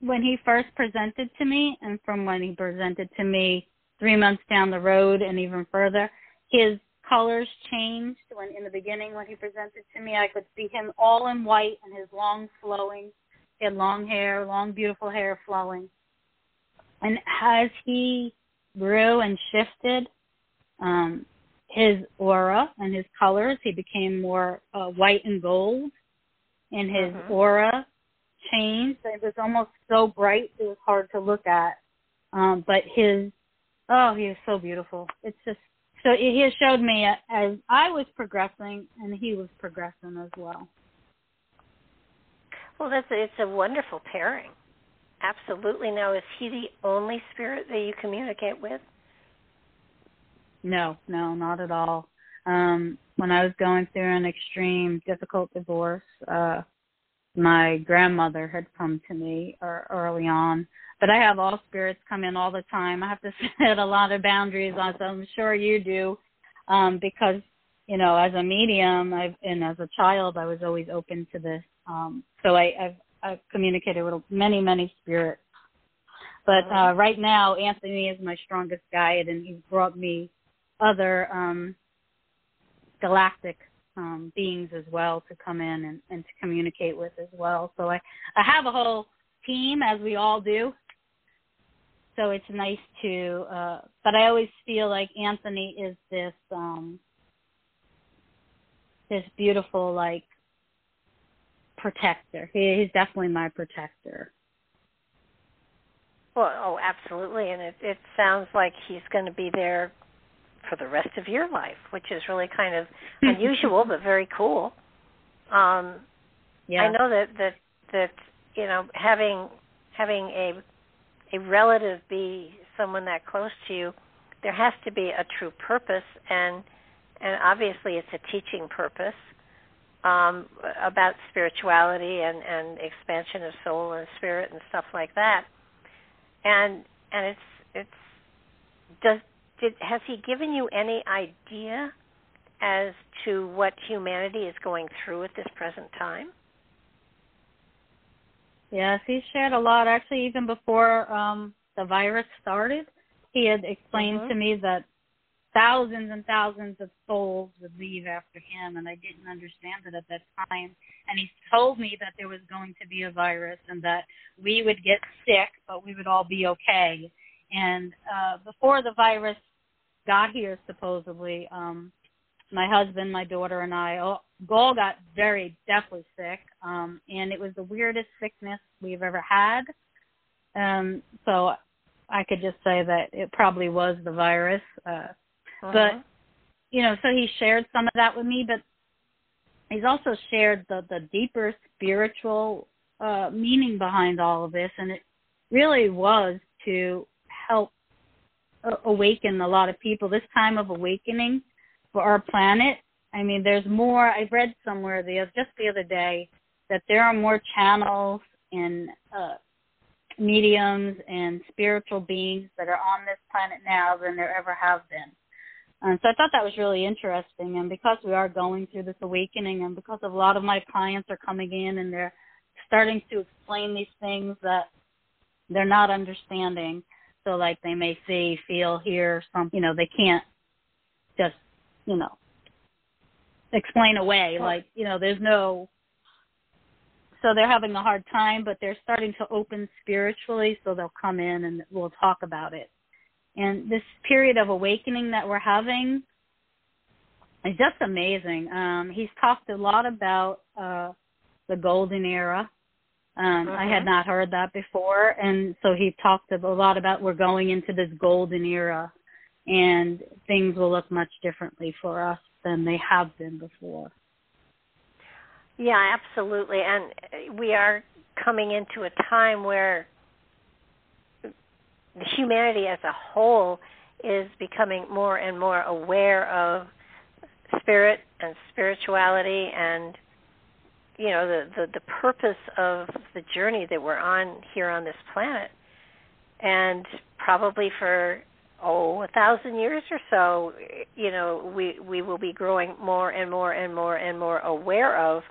when he first presented to me, and from when he presented to me three months down the road and even further, his colors changed when in the beginning when he presented to me I could see him all in white and his long flowing he had long hair, long beautiful hair flowing. And as he grew and shifted um his aura and his colors, he became more uh, white and gold and his mm-hmm. aura changed. It was almost so bright it was hard to look at. Um, but his oh, he was so beautiful. It's just so he has showed me as I was progressing, and he was progressing as well. Well, that's a, it's a wonderful pairing. Absolutely. Now, is he the only spirit that you communicate with? No, no, not at all. Um, when I was going through an extreme, difficult divorce, uh, my grandmother had come to me or, early on. But I have all spirits come in all the time. I have to set a lot of boundaries on, so I'm sure you do, um, because you know, as a medium, I've and as a child, I was always open to this. Um, so I, I've, I've communicated with many, many spirits. But uh, right now, Anthony is my strongest guide, and he's brought me other um, galactic um, beings as well to come in and, and to communicate with as well. So I, I have a whole team, as we all do. So it's nice to, uh, but I always feel like Anthony is this, um, this beautiful like protector. He, he's definitely my protector. Well, oh, absolutely, and it it sounds like he's going to be there for the rest of your life, which is really kind of unusual but very cool. Um, yeah. I know that that that you know having having a a relative be someone that close to you, there has to be a true purpose, and and obviously it's a teaching purpose um, about spirituality and and expansion of soul and spirit and stuff like that, and and it's it's does did has he given you any idea as to what humanity is going through at this present time? Yes, he shared a lot. Actually, even before um, the virus started, he had explained mm-hmm. to me that thousands and thousands of souls would leave after him, and I didn't understand it at that time. And he told me that there was going to be a virus and that we would get sick, but we would all be okay. And uh, before the virus got here supposedly um my husband my daughter and i all, all got very deathly sick um and it was the weirdest sickness we've ever had um so i could just say that it probably was the virus uh uh-huh. but you know so he shared some of that with me but he's also shared the the deeper spiritual uh meaning behind all of this and it really was to help awaken a lot of people. This time of awakening for our planet. I mean, there's more. I read somewhere the just the other day that there are more channels and uh, mediums and spiritual beings that are on this planet now than there ever have been. And so I thought that was really interesting. And because we are going through this awakening, and because a lot of my clients are coming in and they're starting to explain these things that they're not understanding, so like they may see, feel, hear some, you know, they can't just, you know, explain away. Like, you know, there's no so they're having a hard time, but they're starting to open spiritually, so they'll come in and we'll talk about it. And this period of awakening that we're having is just amazing. Um, he's talked a lot about uh, the golden era um, I had mm-hmm. not heard that before, and so he talked a lot about we're going into this golden era, and things will look much differently for us than they have been before. Yeah, absolutely, and we are coming into a time where humanity as a whole is becoming more and more aware of spirit and spirituality and you know the, the the purpose of the journey that we're on here on this planet and probably for oh a thousand years or so you know we we will be growing more and more and more and more aware of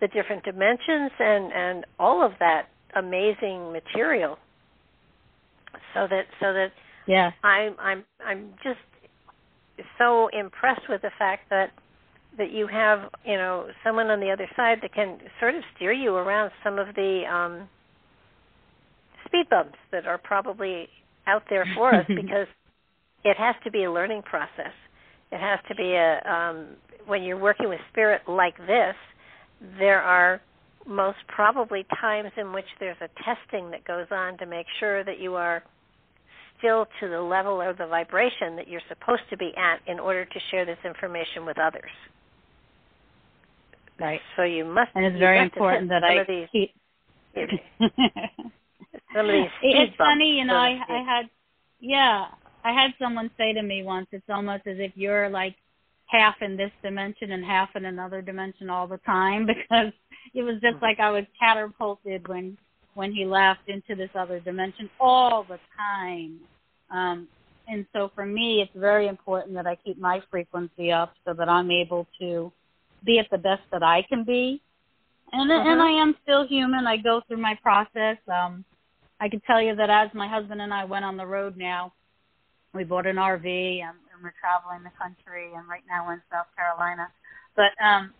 the different dimensions and and all of that amazing material. So that so that yeah. I'm i'm i'm just so impressed with the fact that that you have you know someone on the other side that can sort of steer you around some of the um speed bumps that are probably out there for us because it has to be a learning process it has to be a um when you're working with spirit like this there are most probably times in which there's a testing that goes on to make sure that you are still to the level or the vibration that you're supposed to be at in order to share this information with others. Right. So you must. And it's very important that I keep. some of these. It's funny, you know. I I had, yeah, I had someone say to me once, it's almost as if you're like half in this dimension and half in another dimension all the time because it was just like I was catapulted when when he left into this other dimension all the time. Um, and so for me, it's very important that I keep my frequency up so that I'm able to be at the best that I can be. And and I am still human. I go through my process. Um, I can tell you that as my husband and I went on the road now, we bought an RV and, and we're traveling the country. And right now we're in South Carolina. But um,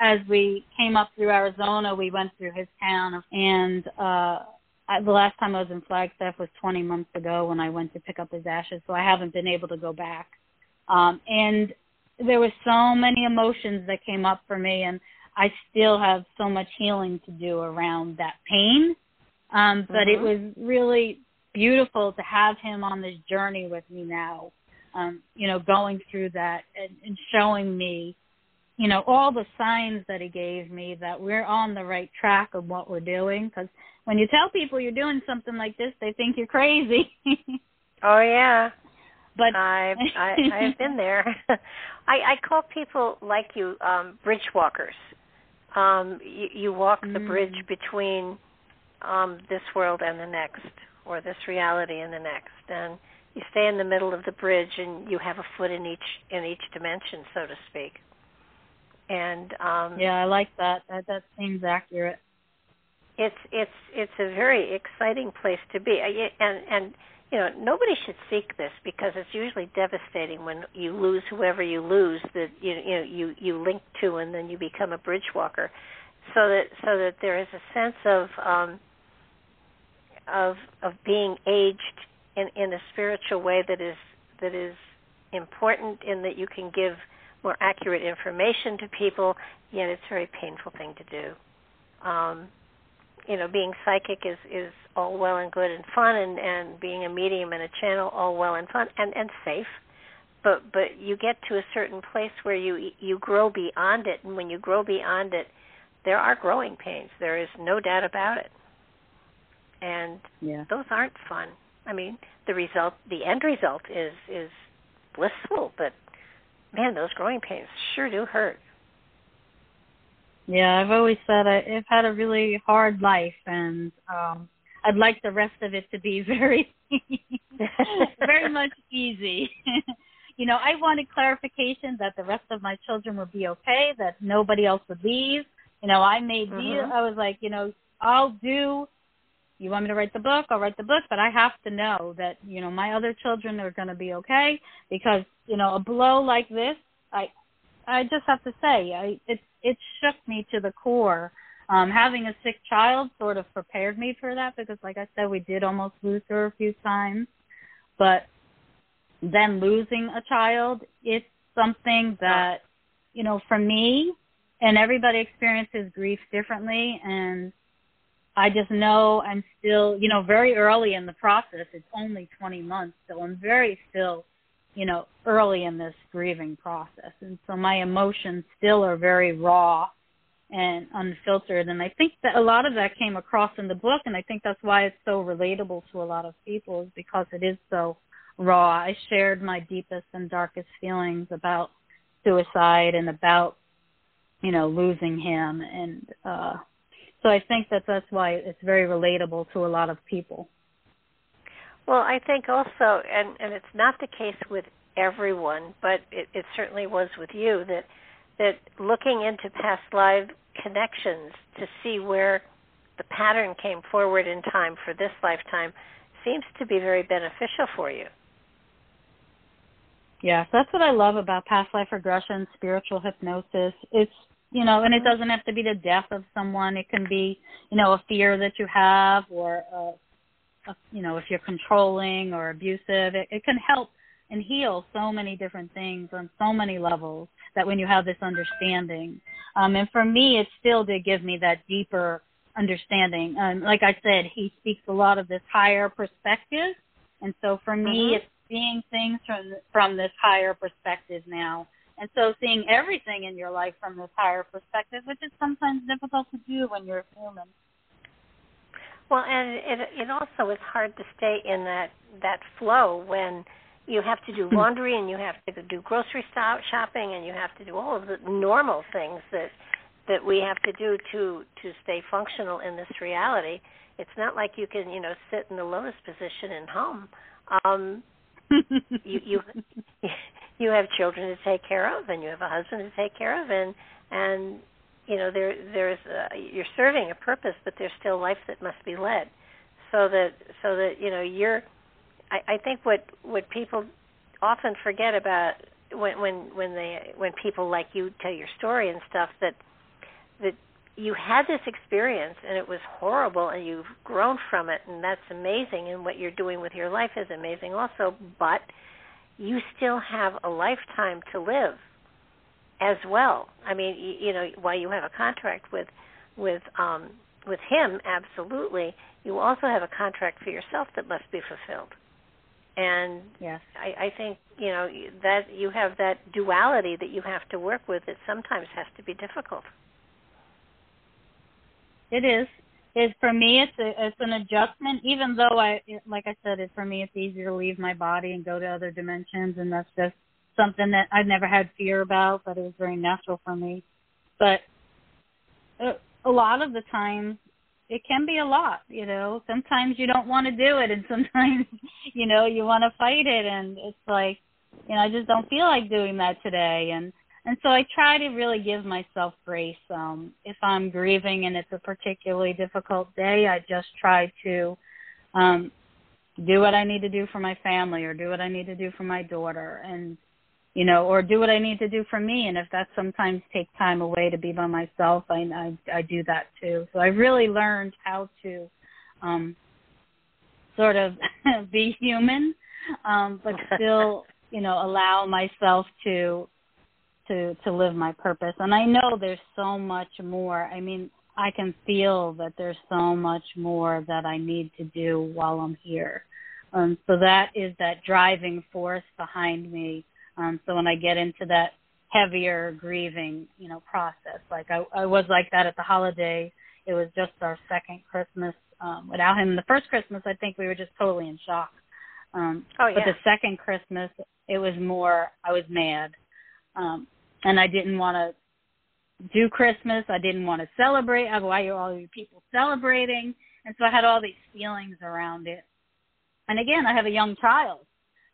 as we came up through Arizona, we went through his town, and uh, I, the last time I was in Flagstaff was 20 months ago when I went to pick up his ashes. So I haven't been able to go back. Um, and there were so many emotions that came up for me, and I still have so much healing to do around that pain. Um, but mm-hmm. it was really beautiful to have him on this journey with me now. Um, you know, going through that and, and showing me you know all the signs that he gave me that we're on the right track of what we're doing because when you tell people you're doing something like this they think you're crazy oh yeah but i've I, i've been there i i call people like you um bridge walkers um you, you walk the mm. bridge between um this world and the next or this reality and the next. And you stay in the middle of the bridge and you have a foot in each in each dimension so to speak. And um yeah i like that. That that seems accurate. It's it's it's a very exciting place to be. And and you know nobody should seek this because it's usually devastating when you lose whoever you lose that you you know you you link to and then you become a bridge walker. So that so that there is a sense of um of of being aged in in a spiritual way that is that is important in that you can give more accurate information to people, yet it's a very painful thing to do. Um, you know, being psychic is is all well and good and fun, and and being a medium and a channel all well and fun and and safe. But but you get to a certain place where you you grow beyond it, and when you grow beyond it, there are growing pains. There is no doubt about it, and yeah. those aren't fun. I mean, the result, the end result is is blissful, but man, those growing pains sure do hurt. Yeah, I've always said I, I've had a really hard life, and um I'd like the rest of it to be very, very much easy. you know, I wanted clarification that the rest of my children would be okay, that nobody else would leave. You know, I made mm-hmm. deal. I was like, you know, I'll do you want me to write the book? I'll write the book but i have to know that you know my other children are going to be okay because you know a blow like this i i just have to say i it it shook me to the core. Um having a sick child sort of prepared me for that because like i said we did almost lose her a few times. But then losing a child it's something that you know for me and everybody experiences grief differently. And I just know I'm still, you know, very early in the process. It's only 20 months, so I'm very still, you know, early in this grieving process. And so my emotions still are very raw and unfiltered. And I think that a lot of that came across in the book, and I think that's why it's so relatable to a lot of people, is because it is so raw. I shared my deepest and darkest feelings about suicide and about, you know, losing him and, uh, so I think that that's why it's very relatable to a lot of people. Well, I think also, and and it's not the case with everyone, but it, it certainly was with you that that looking into past life connections to see where the pattern came forward in time for this lifetime seems to be very beneficial for you. Yes, that's what I love about past life regression, spiritual hypnosis. It's you know, and it doesn't have to be the death of someone. It can be, you know, a fear that you have, or, a, a, you know, if you're controlling or abusive. It, it can help and heal so many different things on so many levels that when you have this understanding. Um, and for me, it still did give me that deeper understanding. And like I said, he speaks a lot of this higher perspective, and so for me, mm-hmm. it's seeing things from from this higher perspective now and so seeing everything in your life from this higher perspective, which is sometimes difficult to do when you're human. Well, and it it also is hard to stay in that that flow when you have to do hmm. laundry and you have to do grocery stop shopping and you have to do all of the normal things that that we have to do to to stay functional in this reality. It's not like you can, you know, sit in the lotus position and hum. Um, you you you have children to take care of, and you have a husband to take care of, and and you know there there's a, you're serving a purpose, but there's still life that must be led, so that so that you know you're. I, I think what what people often forget about when when when they when people like you tell your story and stuff that that you had this experience and it was horrible and you've grown from it and that's amazing and what you're doing with your life is amazing also but you still have a lifetime to live as well i mean you, you know while you have a contract with with um with him absolutely you also have a contract for yourself that must be fulfilled and yes. I, I think you know that you have that duality that you have to work with It sometimes has to be difficult. It is. It for me, it's a, it's an adjustment. Even though I, like I said, it for me, it's easier to leave my body and go to other dimensions, and that's just something that I've never had fear about, but it was very natural for me. But a, a lot of the times, it can be a lot you know sometimes you don't want to do it and sometimes you know you want to fight it and it's like you know i just don't feel like doing that today and and so i try to really give myself grace um if i'm grieving and it's a particularly difficult day i just try to um do what i need to do for my family or do what i need to do for my daughter and you know, or do what I need to do for me. And if that sometimes take time away to be by myself, I I, I do that too. So I really learned how to um, sort of be human, um, but still, you know, allow myself to to to live my purpose. And I know there's so much more. I mean, I can feel that there's so much more that I need to do while I'm here. Um, so that is that driving force behind me um, so when I get into that heavier grieving, you know, process, like I, I was like that at the holiday. It was just our second Christmas um, without him. The first Christmas, I think we were just totally in shock. Um, oh, yeah. But the second Christmas, it was more. I was mad, um, and I didn't want to do Christmas. I didn't want to celebrate. I, go, why are all you people celebrating? And so I had all these feelings around it. And again, I have a young child,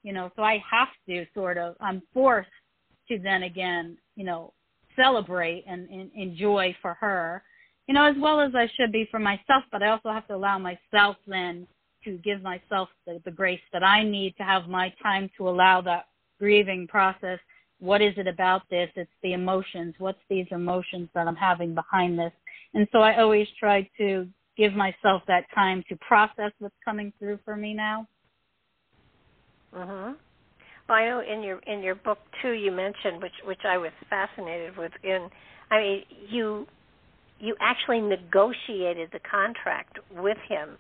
you know, so I have to sort of, I'm forced to then again, you know, celebrate and, and enjoy for her, you know, as well as I should be for myself, but I also have to allow myself then to give myself the, the grace that I need to have my time to allow that grieving process. What is it about this? It's the emotions. What's these emotions that I'm having behind this? And so I always try to give myself that time to process what's coming through for me now Mhm. Well, I know in your in your book too, you mentioned which which I was fascinated with. In I mean, you you actually negotiated the contract with him,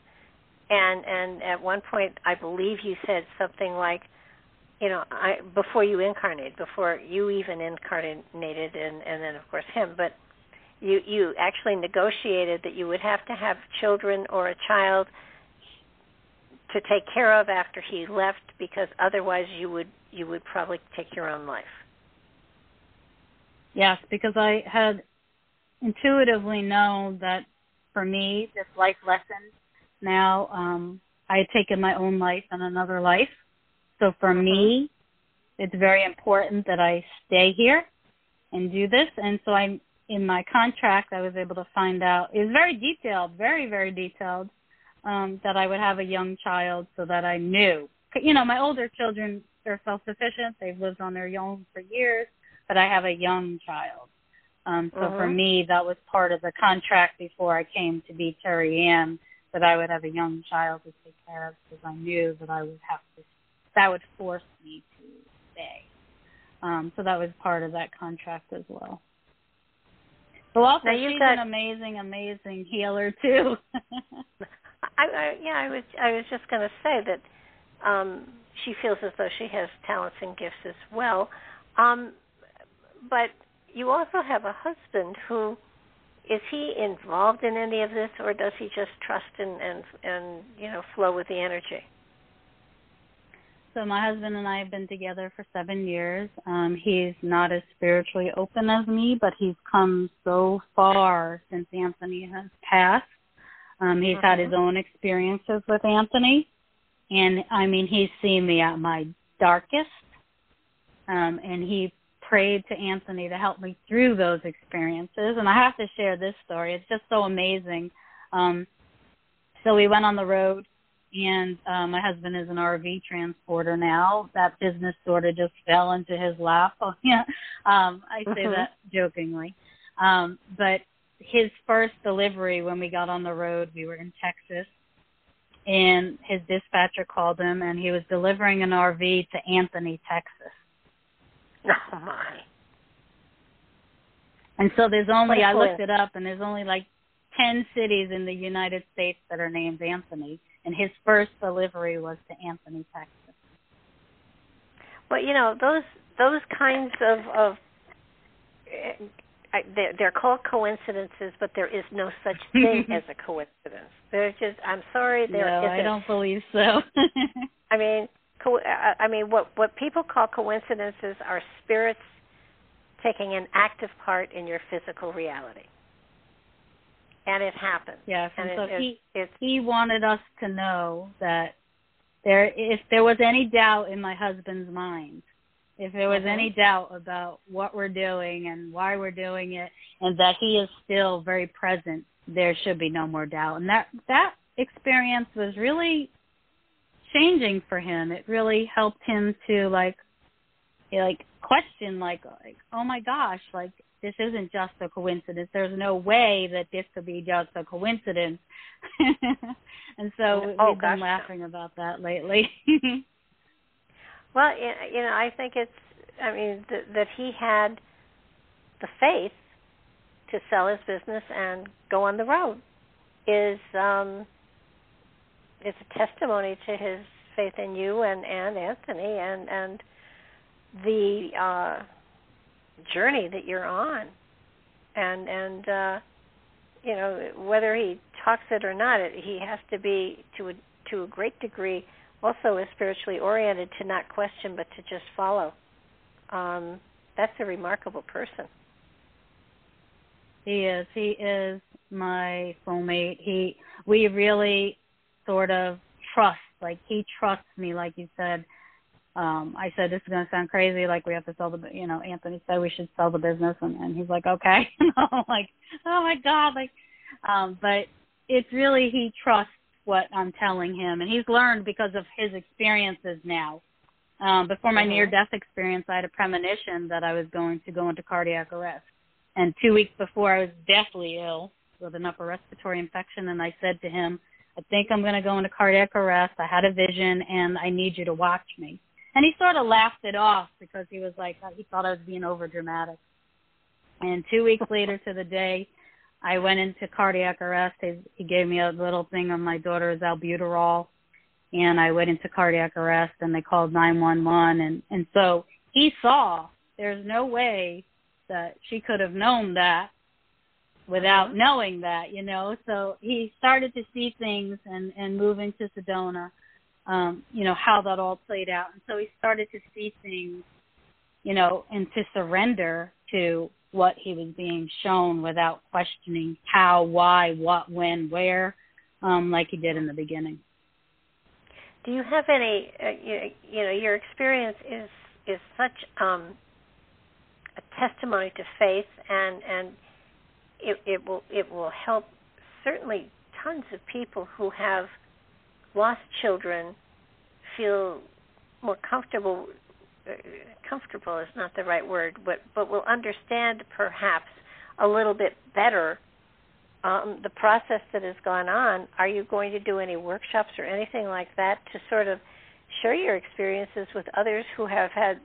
and and at one point, I believe you said something like, you know, I before you incarnated, before you even incarnated, and and then of course him, but you you actually negotiated that you would have to have children or a child to take care of after he left because otherwise you would you would probably take your own life. Yes, because I had intuitively known that for me this life lesson now um I had taken my own life and another life. So for mm-hmm. me it's very important that I stay here and do this and so I in my contract I was able to find out it was very detailed, very very detailed um, that I would have a young child so that I knew. You know, my older children, they're self sufficient, they've lived on their own for years, but I have a young child. Um, so uh-huh. for me, that was part of the contract before I came to be Terry Ann that I would have a young child to take care of because I knew that I would have to, that would force me to stay. Um, so that was part of that contract as well. Well, also, now she's got, an amazing, amazing healer too. I, I yeah, I was I was just going to say that um, she feels as though she has talents and gifts as well. Um, but you also have a husband who is he involved in any of this, or does he just trust and and and you know flow with the energy? So my husband and I have been together for seven years. Um, he's not as spiritually open as me, but he's come so far since Anthony has passed. Um, he's had his own experiences with Anthony, and I mean, he's seen me at my darkest, um, and he prayed to Anthony to help me through those experiences. And I have to share this story; it's just so amazing. Um, so we went on the road and uh, my husband is an RV transporter now. That business sort of just fell into his lap. Oh, yeah, um, I say Mhm. that jokingly. Um, but his first delivery when we got on the road, we were in Texas, and his dispatcher called him, and he was delivering an RV to Anthony, Texas. Oh my. And so there's only I looked it up, and there's only like ten cities in the United States that are named Anthony, and his first delivery was to Anthony, Texas. Well, you know those those kinds of of eh, they're, they're called coincidences, but there is no such thing as a coincidence. There's just I'm sorry there no, I isn't. don't believe so. I mean, co- I I mean, what what people call coincidences are spirits taking an active part in your physical reality, and it happened. yes, and and so it, he it's he wanted us to know that there if there was any doubt in my husband's mind if there was Mhm. any doubt about what we're doing and why we're doing it and that he is still very present there should be no more doubt and that that experience was really changing for him it really helped him to like like question like like oh my gosh like this isn't just a coincidence there's no way that this could be just a coincidence and so Oh, we've gosh, been no. laughing about that lately Well, you know, I think it's. I mean, th- that he had the faith to sell his business and go on the road is um is a testimony to his faith in you and and Anthony and and the uh journey that you're on and and uh you know whether he talks it or not it, he has to be to a to a great degree also is spiritually oriented to not question but to just follow. Um, that's a remarkable person. He is. He is my soulmate. He we really sort of trust. Like he trusts me, like you said. Um, I said this is gonna sound crazy, like we have to sell the you know, Anthony said we should sell the business and, and he's like, Okay and I'm like, Oh my God, like um, but it's really he trusts what I'm telling him and he's learned because of his experiences now. Um, before my Mhm. near death experience I had a premonition that I was going to go into cardiac arrest. And two weeks before, I was deathly ill with an upper respiratory infection, and I said to him, I think I'm going to go into cardiac arrest. I had a vision, and I need you to watch me. And he sort of laughed it off because he was like, he thought I was being over dramatic. And two weeks later to the day, I went into cardiac arrest. He, he gave me a little thing on my daughter's albuterol, and I went into cardiac arrest, and they called 911. And, and so he saw there's no way that she could have known that without knowing that, you know. So he started to see things and and moving to Sedona, um, you know, how that all played out. And so he started to see things, you know, and to surrender to what he was being shown without questioning how, why, what, when, where, um, like he did in the beginning. Do you have any? Uh, you, you know, your experience is is such um, a testimony to faith, and and it, it will it will help certainly tons of people who have lost children feel more comfortable. Uh, comfortable is not the right word, but but will understand perhaps a little bit better um, the process that has gone on, are you going to do any workshops or anything like that to sort of share your experiences with others who have had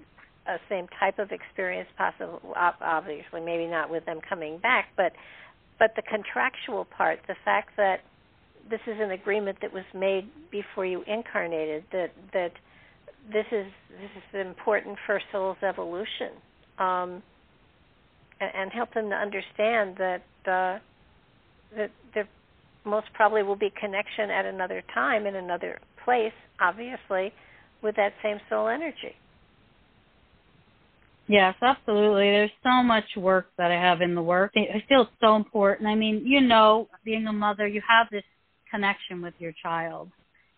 a same type of experience, possible, obviously maybe not with them coming back, but but the contractual part, the fact that this is an agreement that was made before you incarnated, that that this is this is important for soul's evolution, um, and, help them to understand that. Uh, that there most probably will be connection at another time in another place, obviously, with that same soul energy. Yes, absolutely. There's so much work that I have in the work. I feel it's so important. I mean, you know, being a mother, you have this connection with your child.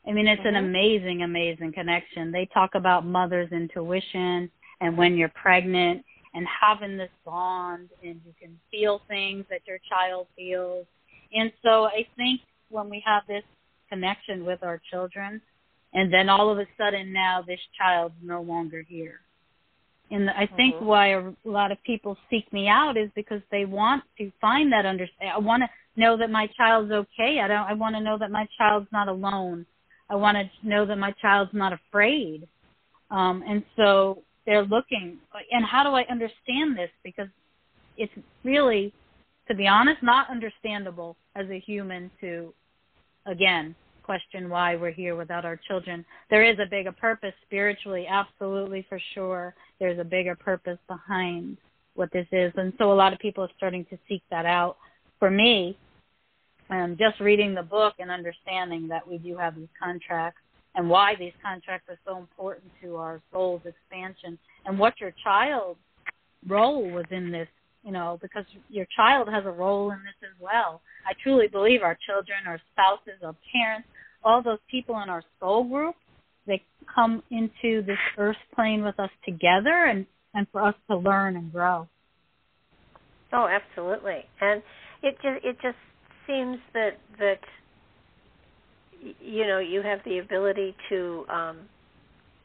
I mean, it's mm-hmm. an amazing, amazing connection. They talk about mother's intuition and when you're pregnant and having this bond and you can feel things that your child feels. And so I think when we have this connection with our children, and then all of a sudden now this child's no longer here and I think mm-hmm. why a lot of people seek me out is because they want to find that understanding. I want to know that my child's okay. I don't. I want to know that my child's not alone. I want to know that my child's not afraid. Um, and so they're looking. And how do I understand this? Because it's really, to be honest, not understandable as a human to, again, question why we're here without our children. There is a bigger purpose spiritually, absolutely for sure. There's a bigger purpose behind what this is. And so a lot of people are starting to seek that out. For me, um, just reading the book and understanding that we do have these contracts and why these contracts are so important to our soul's expansion and what your child's role was in this you know, because your child has a role in this as well. I truly believe our children, our spouses, our parents, all those people in our soul group, they come into this earth plane with us together and, and for us to learn and grow. Oh, absolutely. And it just it just seems that that you know, you have the ability to um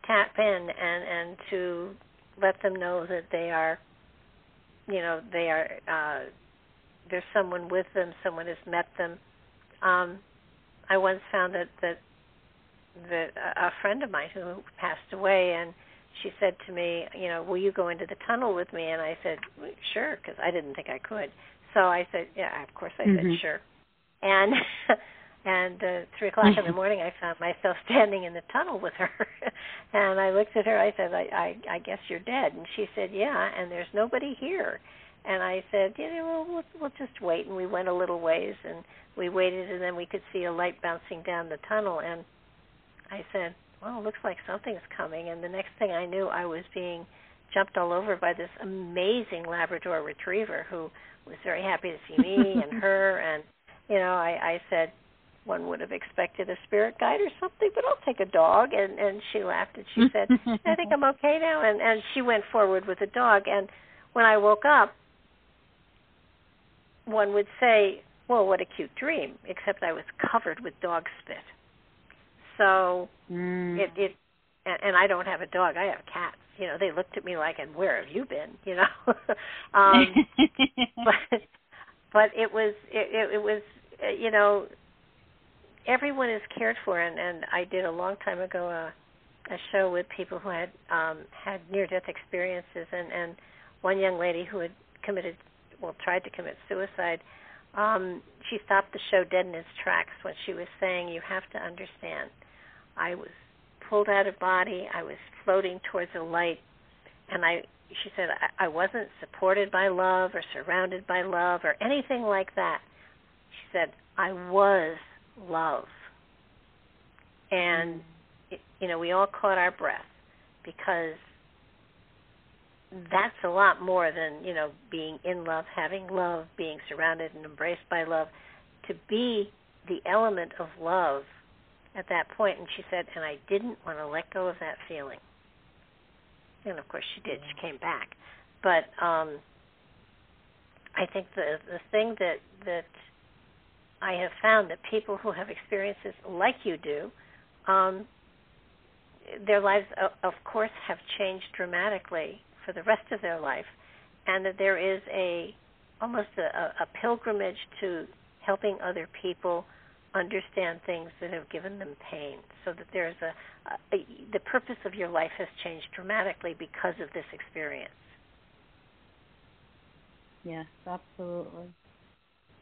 tap in and and to let them know that they are you know, they are uh there's someone with them, someone has met them. Um I once found that that that a friend of mine who passed away and she said to me, you know, will you go into the tunnel with me? And I said, sure, because I didn't think I could. So I said, yeah, of course I mm-hmm. said sure. And and uh, three o'clock in the mm-hmm. morning, I found myself standing in the tunnel with her. and I looked at her. I said, I, I I guess you're dead. And she said, yeah. And there's nobody here. And I said, you know, well, we'll we'll just wait. And we went a little ways, and we waited, and then we could see a light bouncing down the tunnel. And I said, well, it looks like something's coming. And the next thing I knew, I was being jumped all over by this amazing Labrador Retriever who was very happy to see me and her. And you know, I, I said, one would have expected a spirit guide or something, but I'll take a dog. And and she laughed and she said, I think I'm okay now. And and she went forward with the dog. And when I woke up, one would say, well, what a cute dream, except I was covered with dog spit. So mm. it it and, and I don't have a dog, I have cats. You know, they looked at me like, "And where have you been?" You know. um but but it was it it, was uh, you know everyone is cared for and and I did a long time ago a a show with people who had um had near death experiences and and one young lady who had committed well tried to commit suicide um she stopped the show dead in its tracks. When she was saying you have to understand i was pulled out of body i was floating towards a light and i she said i, I wasn't supported by love or surrounded by love or anything like that she said i was love and mm. you know we all caught our breath because that's a lot more than you know being in love, having love, being surrounded and embraced by love. To be the element of love at that point, and she said, and I didn't want to let go of that feeling. And of course, she did. She came back, but um, I think the the thing that that I have found that people who have experiences like you do, um, their lives, of course, have changed dramatically for the rest of their life, and that there is a almost a, a pilgrimage to helping other people understand things that have given them pain so that there's a, a, a, the purpose of your life has changed dramatically because of this experience. Yes absolutely.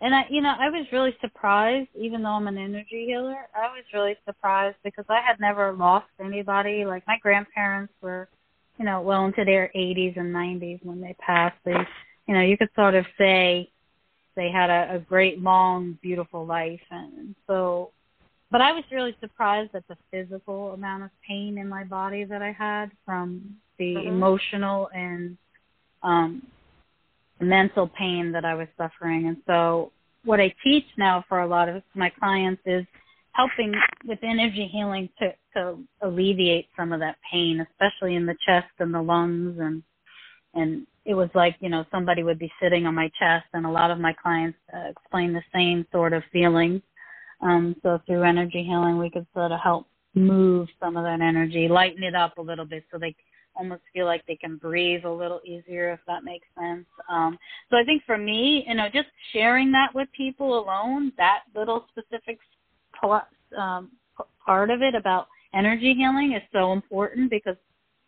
And i you know i was really surprised even though i'm an energy healer i was really surprised because i had never lost anybody. Like my grandparents were you know, well into their 80s and 90s when they passed. They, you know, you could sort of say they had a, a great, long, beautiful life, and so but I was really surprised at the physical amount of pain in my body that I had from the Mhm. emotional and um mental pain that I was suffering. And so what I teach now for a lot of my clients is helping with energy healing to to alleviate some of that pain, especially in the chest and the lungs and and it was like you know somebody would be sitting on my chest and a lot of my clients uh, explain the same sort of feeling um so through energy healing we could sort of help move some of that energy lighten it up a little bit so they almost feel like they can breathe a little easier if that makes sense. Um so i think for me you know just sharing that with people alone that little specific um, part of it about energy healing is so important because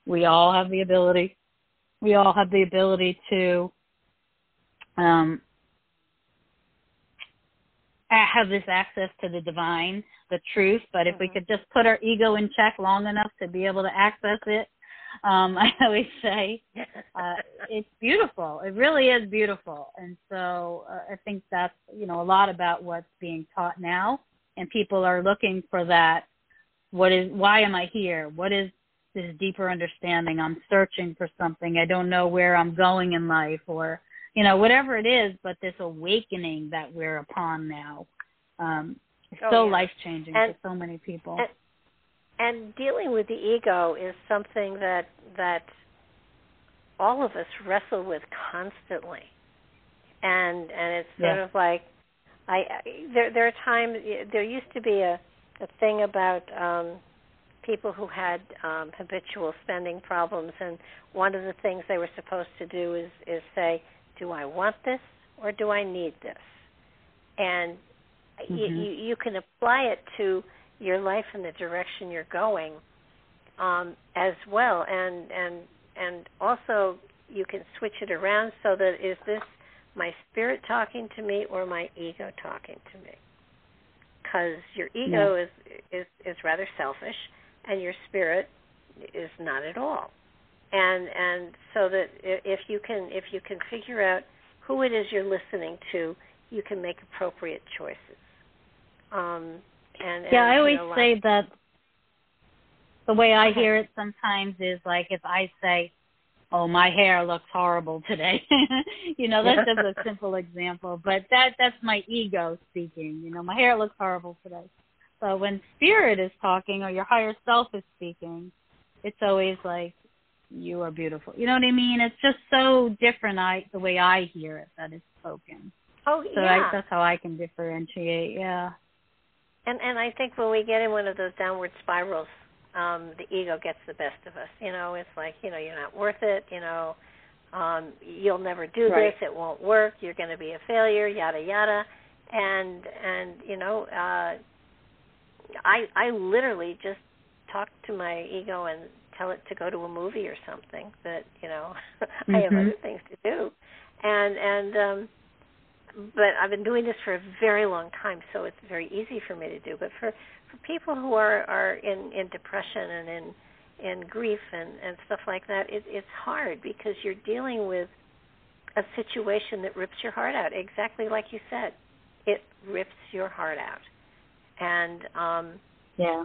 we all have the ability we all have the ability to um, have this access to the divine, the truth. But if we Mm-hmm. could just put our ego in check long enough to be able to access it, um, I always say uh, it's beautiful. It really is beautiful. And so uh, I think that's you know a lot about what's being taught now, and people are looking for that. What is? Why am I here? What is this deeper understanding? I'm searching for something. I don't know where I'm going in life, or you know whatever it is. But this awakening that we're upon now um, is Oh, so yeah. life changing for so many people. and- and dealing with the ego is something that that all of us wrestle with constantly and and it's sort Yeah. of like i I- there there are times there used to be a a thing about um people who had um habitual spending problems and one of the things they were supposed to do is is say do i want this or do i need this and you, Mhm. you you can apply it to your life and the direction you're going um, as well, and and and also you can switch it around so that is this my spirit talking to me or my ego talking to me? Because your ego is is is rather selfish, and your spirit is not at all. And and so that if you can if you can figure out who it is you're listening to, you can make appropriate choices. Um, and, yeah, and, I you always know, say that the way I hear it sometimes is like if I say, "Oh, my hair looks horrible today," you know, that's just a simple example, but that that's my ego speaking. You know, my hair looks horrible today. So when spirit is talking or your higher self is speaking, it's always like you are beautiful. You know what I mean? It's just so different. I the way I hear it that it's spoken. oh So yeah, I, that's how I can differentiate. Yeah. and and I think when we get in one of those downward spirals, um, the ego gets the best of us. You know, it's like you know you're not worth it. You know, um, you'll never do Right. this. It won't work. You're going to be a failure. Yada yada, and and you know, uh, I I literally just talk to my ego and tell it to go to a movie or something that you know I have Mhm. other things to do, and and um but I've been doing this for a very long time, so it's very easy for me to do. But for for people who are are in in depression and in in grief and and stuff like that, it, it's hard because you're dealing with a situation that rips your heart out. Exactly like you said, it rips your heart out, and um, Yeah.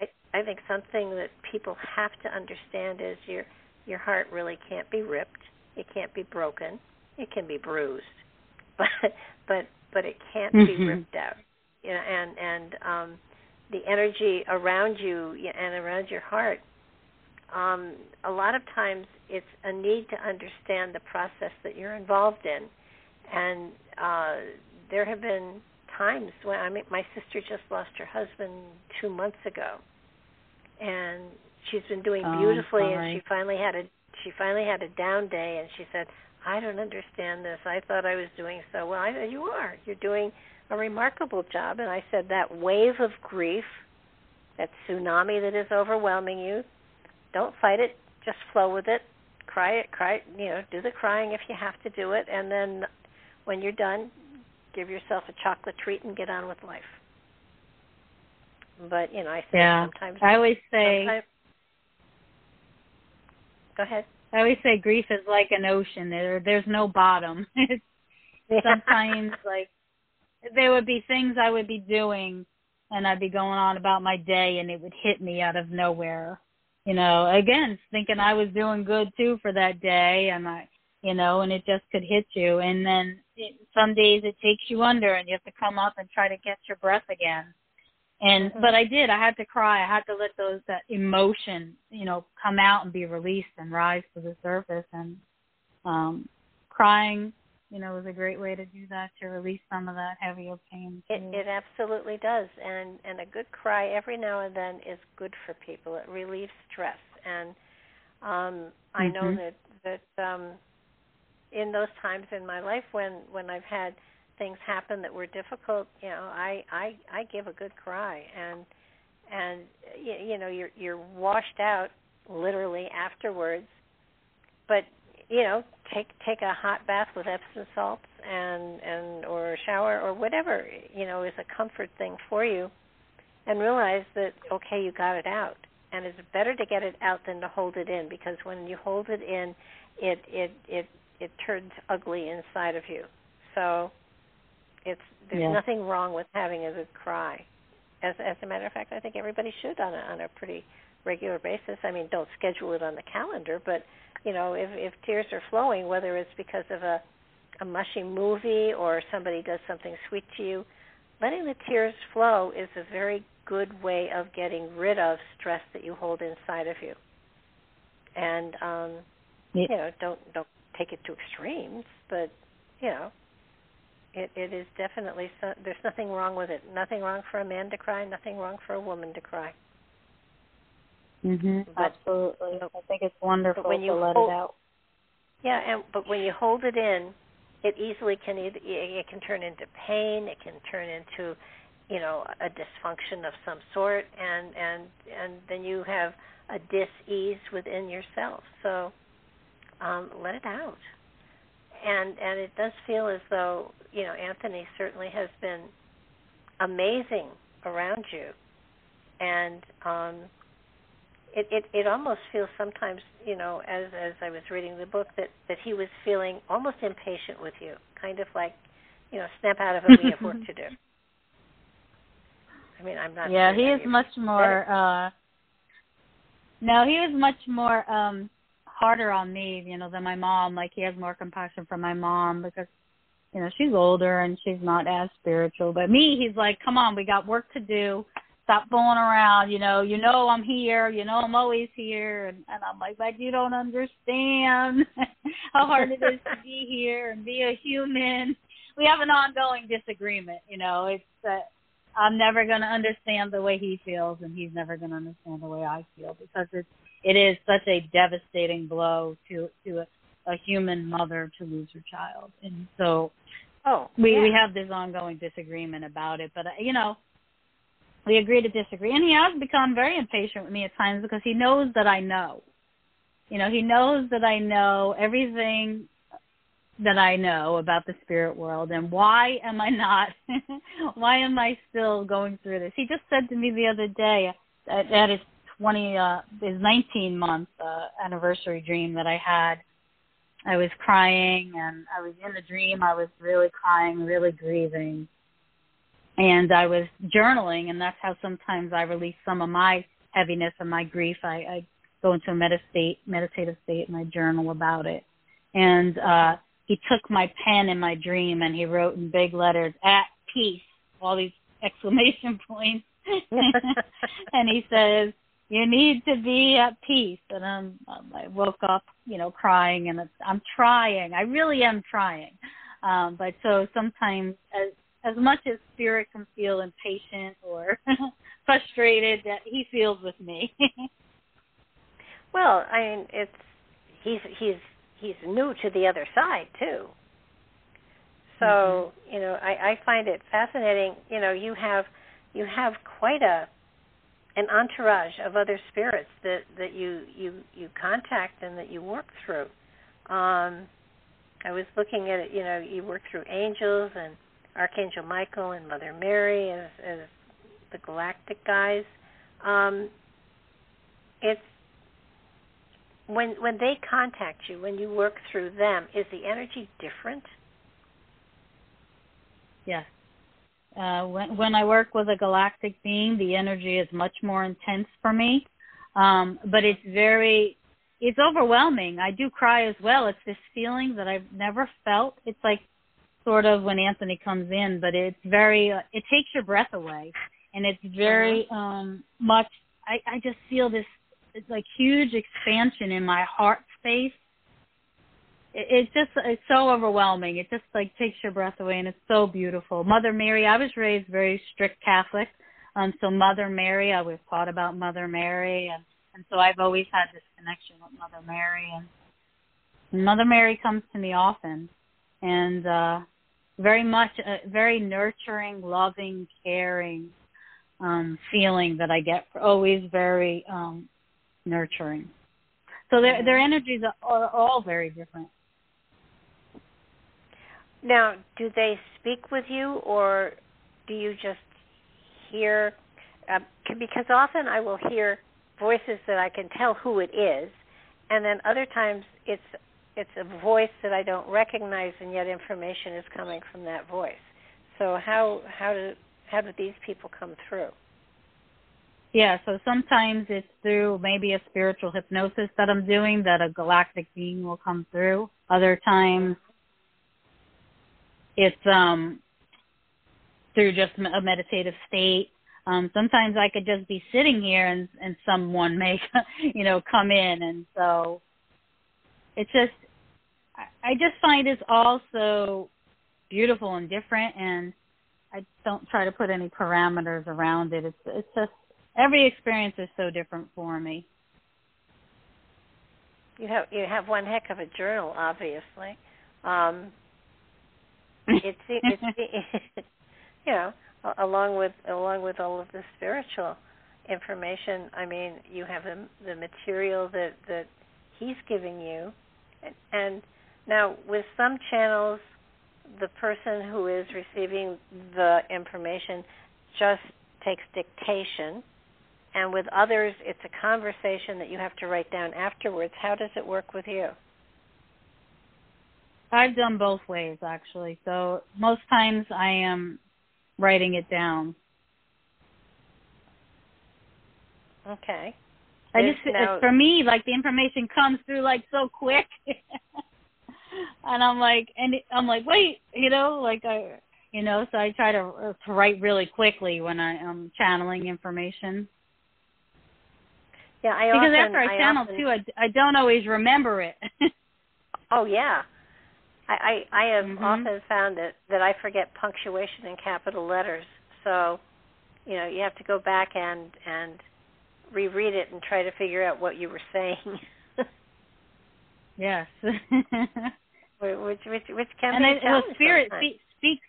I, I think something that people have to understand is your your heart really can't be ripped. It can't be broken. It can be bruised, but but but it can't be Mhm. ripped out. You know, and and um, the energy around you and around your heart. Um, a lot of times, it's a need to understand the process that you're involved in, and uh, there have been times when I mean, my sister just lost her husband two months ago, and she's been doing Oh, beautifully, and she finally had a she finally had a down day, and she said, "I don't understand this. I thought I was doing so well. I you are. You're doing a remarkable job." And I said, "That wave of grief, that tsunami that is overwhelming you, don't fight it. Just flow with it. Cry it. Cry. You know, do the crying if you have to do it, and then when you're done, give yourself a chocolate treat and get on with life." But you know, I think Yeah. sometimes. I always say sometimes, go ahead. I always say grief is like an ocean. There there's no bottom. It's sometimes like there would be things I would be doing and I'd be going on about my day and it would hit me out of nowhere. You know, again, thinking I was doing good too for that day and I you know, and it just could hit you and then it, some days it takes you under and you have to come up and try to get your breath again. And mm-hmm. but I did. I had to cry. I had to let those that emotion, you know, come out and be released and rise to the surface and um crying you know, is a great way to do that to release some of that heavier pain. It, it absolutely does, and and a good cry every now and then is good for people. It relieves stress, and um, I mm-hmm. know that that um, in those times in my life when when I've had things happen that were difficult, you know, I I I give a good cry, and and you, you know you're you're washed out literally afterwards, but you know, take take a hot bath with Epsom salts and and or a shower or whatever you know is a comfort thing for you, and realize that okay, you got it out, and it's better to get it out than to hold it in because when you hold it in, it it it it turns ugly inside of you. So it's there's yeah. nothing wrong with having a good cry. As as a matter of fact, I think everybody should on a on a pretty regular basis. I mean, don't schedule it on the calendar, but you know, if if tears are flowing, whether it's because of a a mushy movie or somebody does something sweet to you, letting the tears flow is a very good way of getting rid of stress that you hold inside of you. And um yeah. you know, don't don't take it to extremes, but you know, it it is definitely so, there's nothing wrong with it. Nothing wrong for a man to cry, nothing wrong for a woman to cry. Mhm. Absolutely. I think it's wonderful when you to let hold, it out. Yeah, and but when you hold it in, it easily can either it can turn into pain, it can turn into, you know, a dysfunction of some sort and and and then you have a dis-ease within yourself. So um let it out. And and it does feel as though, you know, Anthony certainly has been amazing around you. And um it, it it almost feels sometimes, you know, as as I was reading the book that that he was feeling almost impatient with you, kind of like, you know, snap out of it, we have work to do. I mean, I'm not. Yeah, sure he is much more. uh No, he was much more um harder on me, you know, than my mom. Like he has more compassion for my mom because you know she's older and she's not as spiritual. But me, he's like, come on, we got work to do stop fooling around, you know, you know I'm here, you know I'm always here and, and I'm like, but you don't understand how hard it is to be here and be a human. We have an ongoing disagreement, you know. It's uh, I'm never gonna understand the way he feels and he's never gonna understand the way I feel because it's it is such a devastating blow to to a, a human mother to lose her child. And so Oh, we yeah. we have this ongoing disagreement about it, but uh, you know, we agree to disagree. And he has become very impatient with me at times because he knows that I know. You know, he knows that I know everything that I know about the spirit world and why am I not why am I still going through this? He just said to me the other day at, at his 20 uh his 19 month uh anniversary dream that I had I was crying and I was in the dream I was really crying, really grieving and I was journaling, and that's how sometimes I release some of my heaviness and my grief. I, I go into a meditate, meditative state and I journal about it. And uh, he took my pen in my dream and he wrote in big letters "at peace," all these exclamation points, and he says, "You need to be at peace." And I'm, I woke up, you know, crying, and I'm trying. I really am trying. Um, but so sometimes, as as much as Spirit can feel impatient or frustrated that he feels with me. well, I mean, it's he's he's he's new to the other side too. So mm-hmm. you know, I, I find it fascinating. You know, you have you have quite a an entourage of other spirits that that you you you contact and that you work through. Um, I was looking at it. You know, you work through angels and Archangel Michael and Mother Mary as, as the galactic guys. Um, it's when when they contact you, when you work through them, is the energy different? Yes, Uh, when when I work with a galactic being, the energy is much more intense for me. Um, but it's very, it's overwhelming. I do cry as well. It's this feeling that I've never felt. It's like sort of when Anthony comes in, but it's very, uh, it takes your breath away, and it's very uh-huh. um, much. I I just feel this it's like huge expansion in my heart space it's just it's so overwhelming. It just like takes your breath away, and it's so beautiful. Mother Mary. I was raised very strict Catholic, um, so Mother Mary. I was taught about Mother Mary, and and so I've always had this connection with Mother Mary, and Mother Mary comes to me often, and uh, very much a very nurturing, loving, caring um, feeling that I get. Always very um, nurturing. So their their energies are, are all very different. Now, do they speak with you, or do you just hear? Uh, because often I will hear voices that I can tell who it is, and then other times it's it's a voice that I don't recognize, and yet information is coming from that voice. So how how do how do these people come through? Yeah, so sometimes it's through maybe a spiritual hypnosis that I'm doing that a galactic being will come through. Other times it's um through just a meditative state. Um, sometimes I could just be sitting here and and someone may you know come in, and so it's just I, just find it's also beautiful and different, and I don't try to put any parameters around it. It's it's just every experience is so different for me. You have you have one heck of a journal, obviously. Um, it's it's you know along with along with all of the spiritual information i mean you have the the material that that he's giving you. And, and now with some channels the person who is receiving the information just takes dictation. And with others it's a conversation that you have to write down afterwards. How does it work with you I've done both ways actually. So most times I am writing it down. Okay. I just now, for me like the information comes through like so quick. and I'm like and I'm like wait, you know, like I you know, so I try to, to write really quickly when I am channeling information. Yeah, I because often, after I, I channel often, too, I, I don't always remember it. oh yeah, I, I, I have mm-hmm. often found that, that I forget punctuation in capital letters. So, you know, you have to go back and and reread it and try to figure out what you were saying. yes. which which which can and be they, well, spirit speak, speaks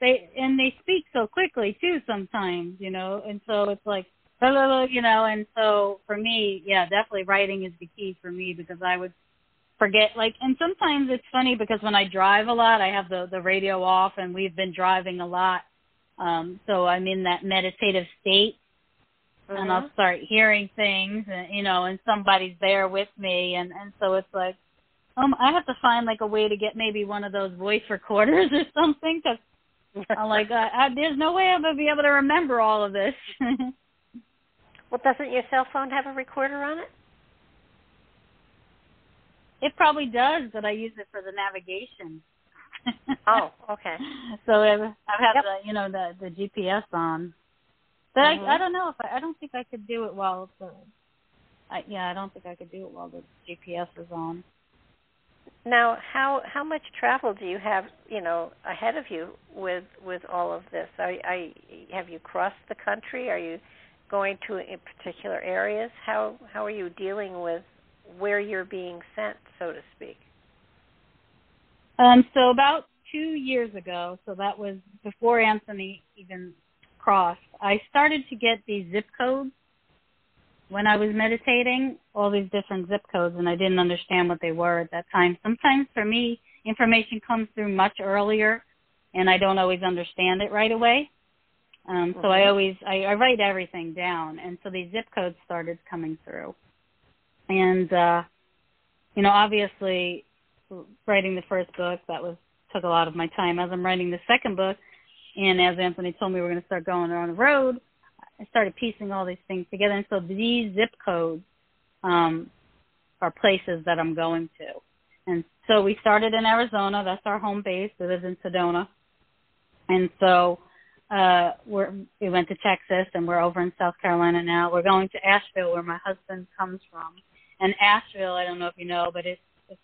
they and they speak so quickly too sometimes, you know, and so it's like you know, and so for me, yeah, definitely writing is the key for me because I would forget like and sometimes it's funny because when I drive a lot I have the the radio off and we've been driving a lot. Um so I'm in that meditative state mm-hmm. and I'll start hearing things and you know and somebody's there with me and and so it's like um I have to find like a way to get maybe one of those voice recorders or something cuz I'm like I, I, there's no way I'm going to be able to remember all of this. Well doesn't your cell phone have a recorder on it it probably does, but I use it for the navigation. oh, okay. So I've, I've had yep. the you know the the GPS on, but mm-hmm. I I don't know if I I don't think I could do it while the I yeah I don't think I could do it while the GPS is on. Now, how how much travel do you have, you know, ahead of you with with all of this? Are, are have you crossed the country? Are you going to in particular areas? How how are you dealing with where you're being sent, so to speak? Um, so about two years ago, so that was before Anthony even crossed, I started to get these zip codes when I was meditating, all these different zip codes, and I didn't understand what they were at that time. Sometimes for me, information comes through much earlier, and I don't always understand it right away. Um, so I mm-hmm. always I, I write everything down, and so these zip codes started coming through and uh you know obviously writing the first book that was took a lot of my time as i'm writing the second book And as Anthony told me, we're going to start going on the road. I started piecing all these things together, and so these zip codes um, are places that I'm going to. And so we started in Arizona. That's our home base. We live in Sedona. And so uh we're we went to Texas and we're over in South Carolina now. We're going to Asheville where my husband comes from. And Asheville, I don't know if you know, but it's, it's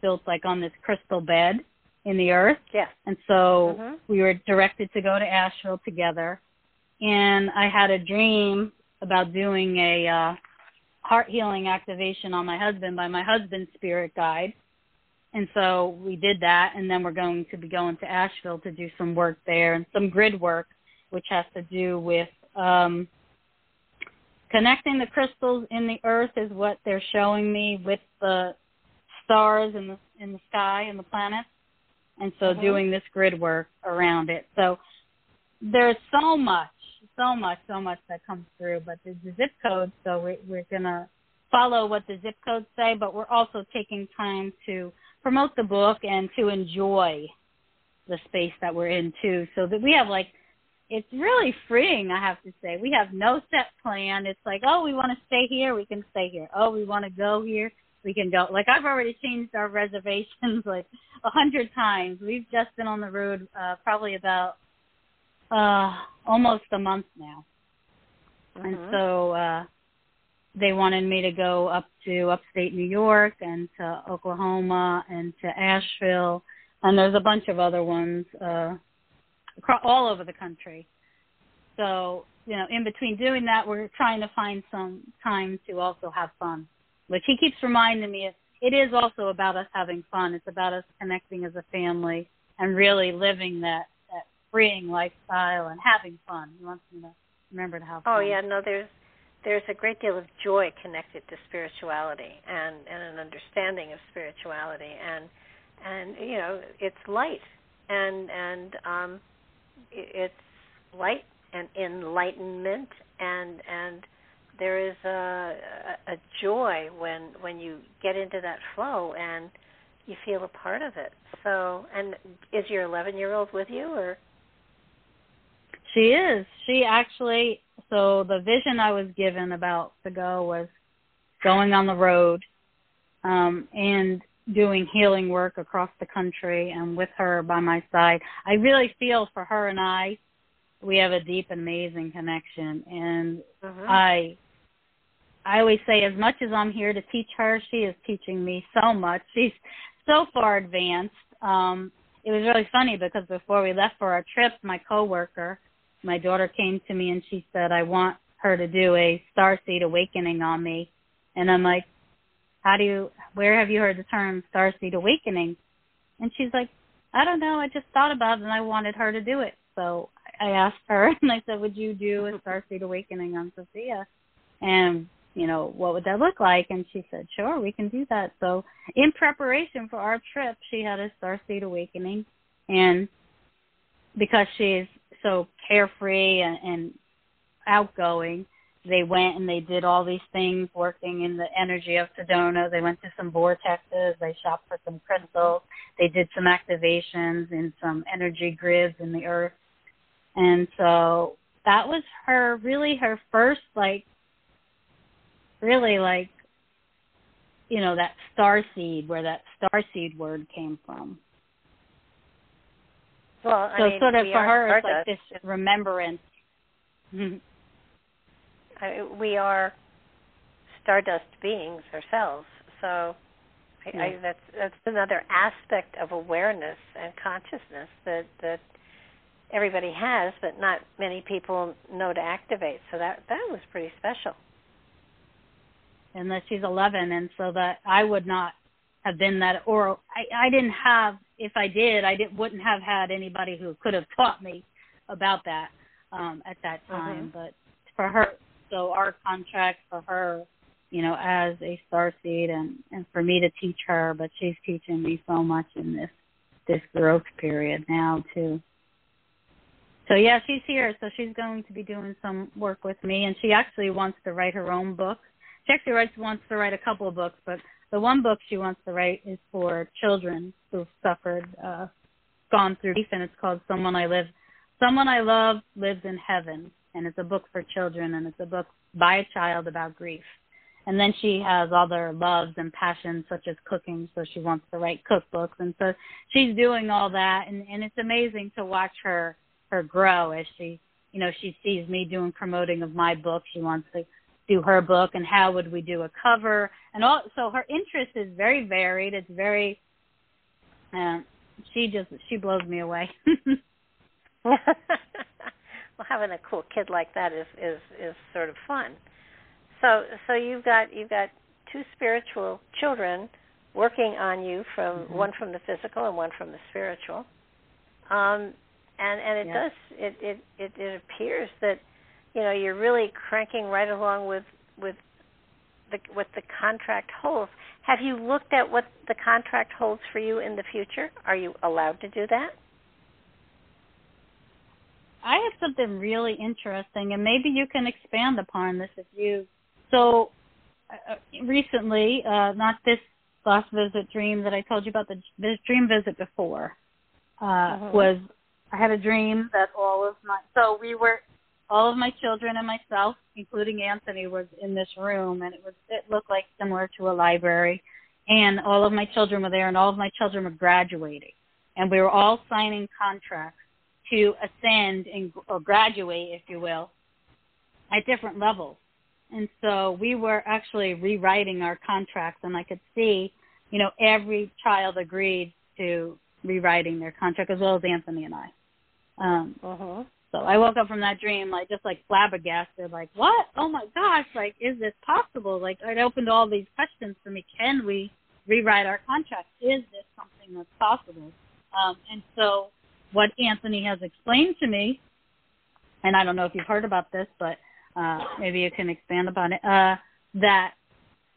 built like on this crystal bed in the earth. Yeah. And so Mhm. we were directed to go to Asheville together. And I had a dream about doing a uh heart healing activation on my husband by my husband's spirit guide. And so we did that, and then we're going to be going to Asheville to do some work there and some grid work, which has to do with um, connecting the crystals in the earth, is what they're showing me with the stars in the in the sky and the planets, and so Mhm. doing this grid work around it. So there's so much, so much, so much that comes through, but there's the zip codes, so we, we're gonna follow what the zip codes say, but we're also taking time to promote the book and to enjoy the space that we're in too. So that we have like it's really freeing, I have to say. We have no set plan. It's like, oh, we want to stay here, we can stay here. Oh, we want to go here, we can go. Like I've already changed our reservations like a hundred times. We've just been on the road uh probably about uh almost a month now. And Mhm. so uh they wanted me to go up to upstate New York and to Oklahoma and to Asheville and there's a bunch of other ones uh across all over the country. So, you know, in between doing that we're trying to find some time to also have fun. Which he keeps reminding me it is also about us having fun. It's about us connecting as a family and really living that that freeing lifestyle and having fun. He wants me to remember to have fun. Oh fun. yeah, no, there's there's a great deal of joy connected to spirituality and and an understanding of spirituality and and you know it's light and and um it's light and enlightenment and and there is a a joy when when you get into that flow and you feel a part of it. So, and is your 11 year old with you or? She is. She actually. So the vision I was given about to go was going on the road um, and doing healing work across the country, and with her by my side, I really feel for her and I. We have a deep, and amazing connection, and Mhm. I. I always say, as much as I'm here to teach her, she is teaching me so much. She's so far advanced. Um, it was really funny because before we left for our trip, my coworker, my daughter came to me and she said, I want her to do a starseed awakening on me. And I'm like, how do you, where have you heard the term starseed awakening? And she's like, I don't know. I just thought about it and I wanted her to do it. So I asked her and I said, would you do a starseed awakening on Sophia? And, you know, what would that look like? And she said, sure, we can do that. So in preparation for our trip, she had a starseed awakening. And because she's so carefree and, and outgoing, they went and they did all these things working in the energy of Sedona. They went to some vortexes, they shopped for some crystals, they did some activations in some energy grids in the earth. And so that was her really her first like really like you know, that star seed where that star seed word came from. Well, I So mean, sort of for her it's like this remembrance. I, we are stardust beings ourselves. So I, I, that's that's another aspect of awareness and consciousness that that everybody has, but not many people know to activate. So that that was pretty special. and that she's 11 and so that I would not have been that or I I didn't have if I did I didn't wouldn't have had anybody who could have taught me about that um at that time Mhm. but for her so our contract for her you know as a star seed and and for me to teach her but she's teaching me so much in this this growth period now too. So yeah she's here. So she's going to be doing some work with me. And she actually wants to write her own book. She actually writes wants to write a couple of books, but the one book she wants to write is for children who've suffered, uh, gone through grief, and it's called "Someone I Live. Someone I Love Lives in Heaven, and it's a book for children, and it's a book by a child about grief. And then she has other loves and passions such as cooking, so she wants to write cookbooks, and so she's doing all that, and and it's amazing to watch her her grow as she you know she sees me doing promoting of my book. She wants to do her book, and how would we do a cover, and all. So her interest is very varied. It's very, uh, she just she blows me away. well, having a cool kid like that is is is sort of fun. So so you've got you've got two spiritual children working on you from mm-hmm. one from the physical and one from the spiritual. Um and and it yeah. does it, it it it appears that you know you're really cranking right along with with the what the contract holds. Have you looked at what the contract holds for you in the future? Are you allowed to do that? I have something really interesting, and maybe you can expand upon this if you so uh, recently, uh, not this last visit dream that I told you about, the this dream visit before, uh, uh-huh. was I had a dream that all of my so we were all of my children and myself, including Anthony, was in this room, and it was it looked like similar to a library, and all of my children were there, and all of my children were graduating, and we were all signing contracts to ascend and or graduate, if you will, at different levels. And so we were actually rewriting our contracts, and I could see, you know, every child agreed to rewriting their contract, as well as Anthony and I. Um, uh-huh. So I woke up from that dream, like just like flabbergasted, like, what? Oh my gosh! Like, is this possible? Like, it opened all these questions for me. Can we rewrite our contract? Is this something that's possible? Um, and so, what Anthony has explained to me, and I don't know if you've heard about this, but uh, maybe you can expand upon it. Uh, that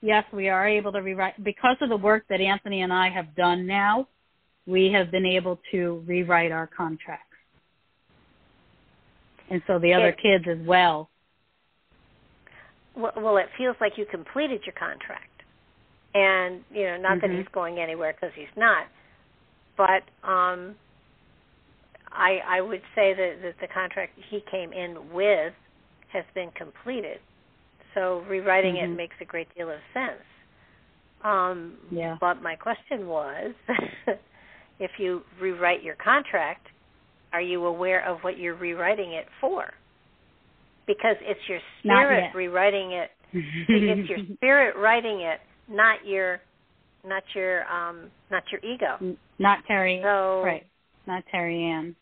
yes, we are able to rewrite because of the work that Anthony and I have done now. We have been able to rewrite our contracts, and so the other it, kids as well. Well, it feels like you completed your contract, and you know, not mm-hmm. that he's going anywhere because he's not, but um, I I would say that, that the contract he came in with has been completed. So rewriting mm-hmm. it makes a great deal of sense. Um, yeah. But my question was, if you rewrite your contract, are you aware of what you're rewriting it for? Because it's your spirit rewriting it. it's your spirit writing it, not your, not your, um, not your ego. Not Terry. So, right. Not Terry Ann.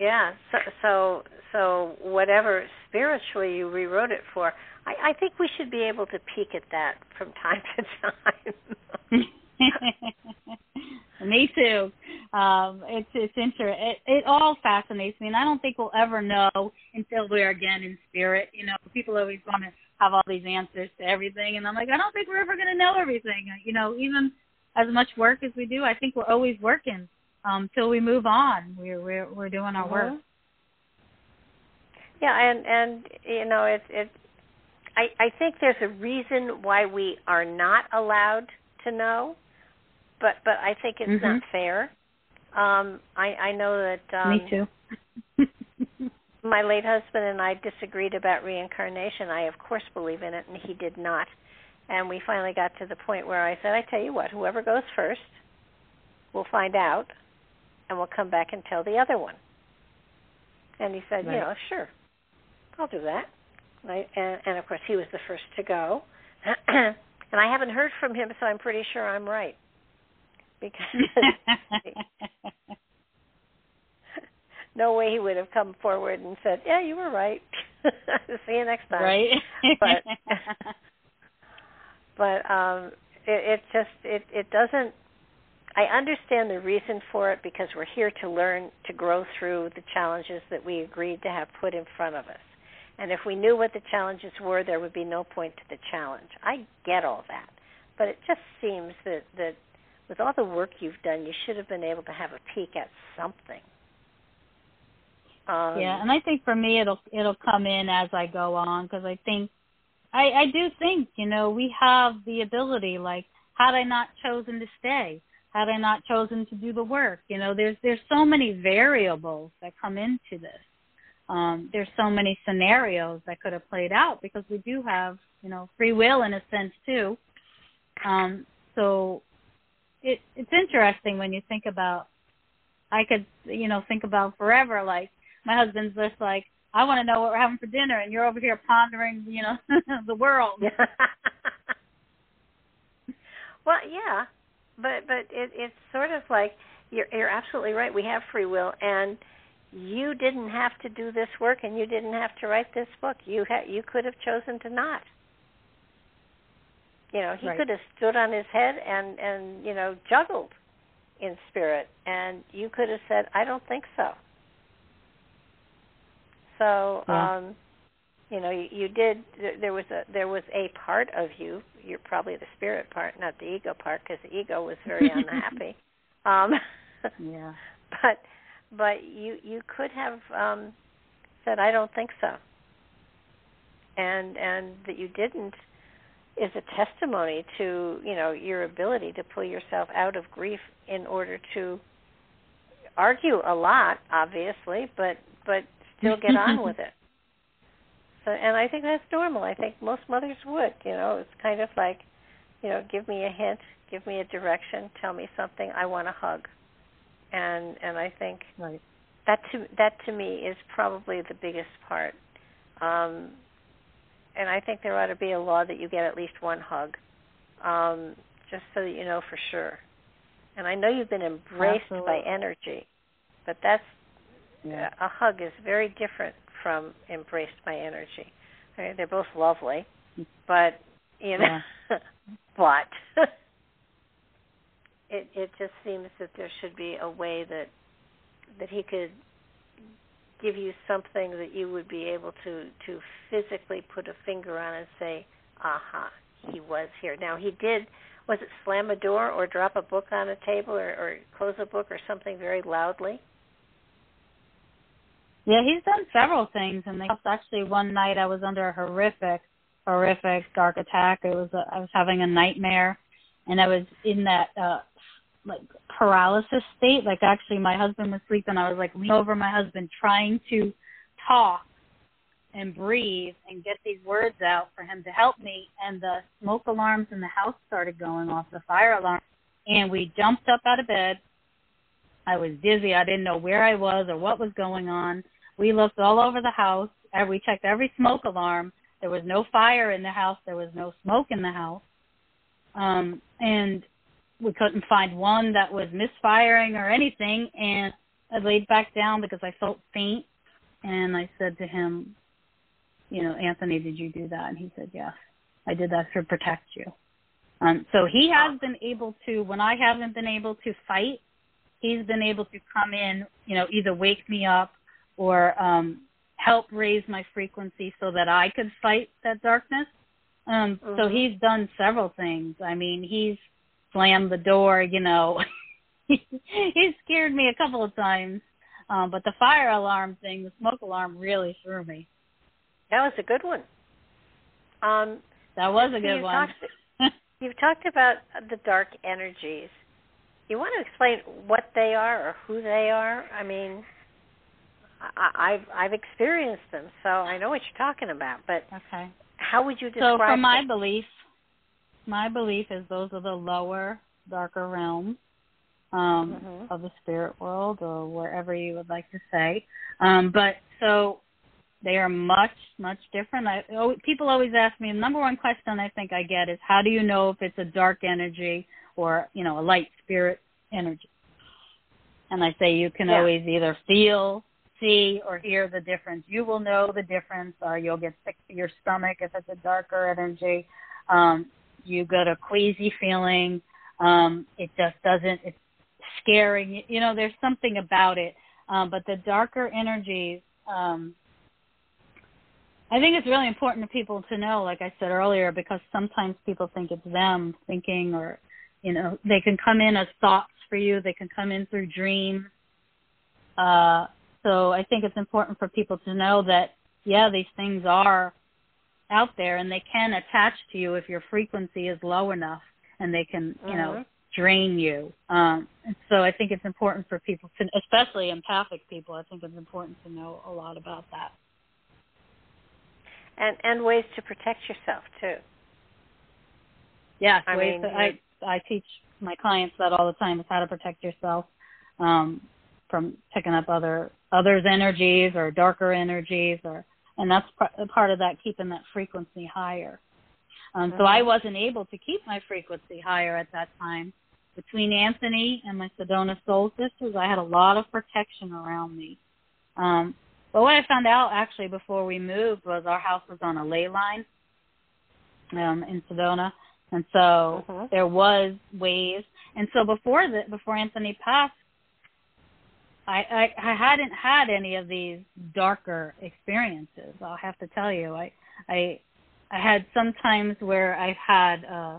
Yeah. So, so, so whatever spiritually you rewrote it for, I, I think we should be able to peek at that from time to time. me too. Um, it's it's interesting. It, it all fascinates me, and I don't think we'll ever know until we're again in spirit. You know, people always want to have all these answers to everything, and I'm like, I don't think we're ever going to know everything. You know, even as much work as we do, I think we're always working um, till we move on. We're we're we're doing our work. Mm-hmm. Yeah, and and you know it it. I I think there's a reason why we are not allowed to know, but but I think it's mm-hmm. not fair. Um, I I know that. Um, Me too. my late husband and I disagreed about reincarnation. I of course believe in it, and he did not. And we finally got to the point where I said, "I tell you what, whoever goes first, we'll find out." And we'll come back and tell the other one. And he said, right. you know, sure, I'll do that. Right? And, and of course, he was the first to go. and I haven't heard from him, so I'm pretty sure I'm right. Because no way he would have come forward and said, "Yeah, you were right. See you next time." Right. but but um, it, it just it it doesn't I understand the reason for it because we're here to learn to grow through the challenges that we agreed to have put in front of us. And if we knew what the challenges were, there would be no point to the challenge. I get all that. But it just seems that, that with all the work you've done, you should have been able to have a peek at something. Um, yeah, and I think for me it'll it'll come in as I go on because I think I I do think you know we have the ability like had I not chosen to stay had I not chosen to do the work? You know, there's there's so many variables that come into this. Um, there's so many scenarios that could have played out because we do have, you know, free will in a sense too. Um, so it it's interesting when you think about I could, you know, think about forever like my husband's just like, I want to know what we're having for dinner, and you're over here pondering, you know, the world. well, yeah, but but it, it's sort of like you're you're absolutely right. We have free will, and you didn't have to do this work, and you didn't have to write this book. You had you could have chosen to not. You know, he right. could have stood on his head and and you know juggled in spirit, and you could have said, "I don't think so." So, yeah. um, you know, you, you did. There was a there was a part of you. You're probably the spirit part, not the ego part, because the ego was very unhappy. Um, yeah. But but you you could have um, said, "I don't think so," and and that you didn't is a testimony to you know your ability to pull yourself out of grief in order to argue a lot, obviously, but but still get on with it. So, and I think that's normal. I think most mothers would. You know, it's kind of like, you know, give me a hint, give me a direction, tell me something. I want a hug, and and I think right. that to that to me is probably the biggest part. Um, and I think there ought to be a law that you get at least one hug, um, just so that you know for sure. And I know you've been embraced Absolutely. by energy, but that's yeah. a hug is very different from embraced by energy. Mean, they're both lovely, but you know, Yeah. but it it just seems that there should be a way that that he could give you something that you would be able to to physically put a finger on and say, "Aha, he was here." Now he did. Was it slam a door or drop a book on a table or, or close a book or something very loudly? Yeah, he's done several things, and actually one night I was under a horrific, horrific dark attack. It was a, I was having a nightmare, and I was in that uh like paralysis state. Like actually, my husband was sleeping. And I was like leaning over my husband, trying to talk and breathe and get these words out for him to help me. And the smoke alarms in the house started going off, the fire alarm, and we jumped up out of bed. I was dizzy. I didn't know where I was or what was going on. We looked all over the house. and We checked every smoke alarm. There was no fire in the house. There was no smoke in the house. Um, and we couldn't find one that was misfiring or anything. And I laid back down because I felt faint. And I said to him, you know, Anthony, did you do that? And he said, yes, I did that to protect you. Um, so he has been able to, when I haven't been able to fight, he's been able to come in, you know, either wake me up or um, help raise my frequency so that I could fight that darkness. Um, mm-hmm. So he's done several things. I mean, he's slammed the door, you know. he scared me a couple of times. Um, but the fire alarm thing, the smoke alarm really threw me. That was a good one. Um, that was a good you've one. Talked, you've talked about the dark energies. You want to explain what they are or who they are? I mean, I, I've I've experienced them, so I know what you're talking about. But okay, how would you describe? So, from my belief, my belief is those are the lower, darker realms um, mm-hmm. of the spirit world, or wherever you would like to say. Um, but so they are much, much different. I, oh, people always ask me. The number one question I think I get is, "How do you know if it's a dark energy or you know a light spirit energy?" And I say you can yeah. always either feel, see, or hear the difference. You will know the difference, or you'll get sick to your stomach if it's a darker energy. Um, you get a queasy feeling. Um, it just doesn't. It's scaring. You know, there's something about it. Um, but the darker energies. Um, I think it's really important for people to know, like I said earlier, because sometimes people think it's them thinking, or you know, they can come in as thoughts for you. They can come in through dreams. Uh, so I think it's important for people to know that, yeah, these things are out there and they can attach to you if your frequency is low enough, and they can, you know, mm-hmm. drain you. Um, so I think it's important for people, to, especially empathic people. I think it's important to know a lot about that. And and ways to protect yourself too. Yes, I ways mean, that I I teach my clients that all the time is how to protect yourself um, from picking up other others' energies or darker energies, or and that's part of that keeping that frequency higher. Um, So I mm-hmm. wasn't able to keep my frequency higher at that time. Between Anthony and my Sedona Soul Sisters, I had a lot of protection around me. Um, but what I found out actually before we moved was our house was on a ley line um, in Sedona, and so uh-huh. there was ways. And so before the before Anthony passed, I, I I hadn't had any of these darker experiences. I'll have to tell you, I I I had some times where I've had uh,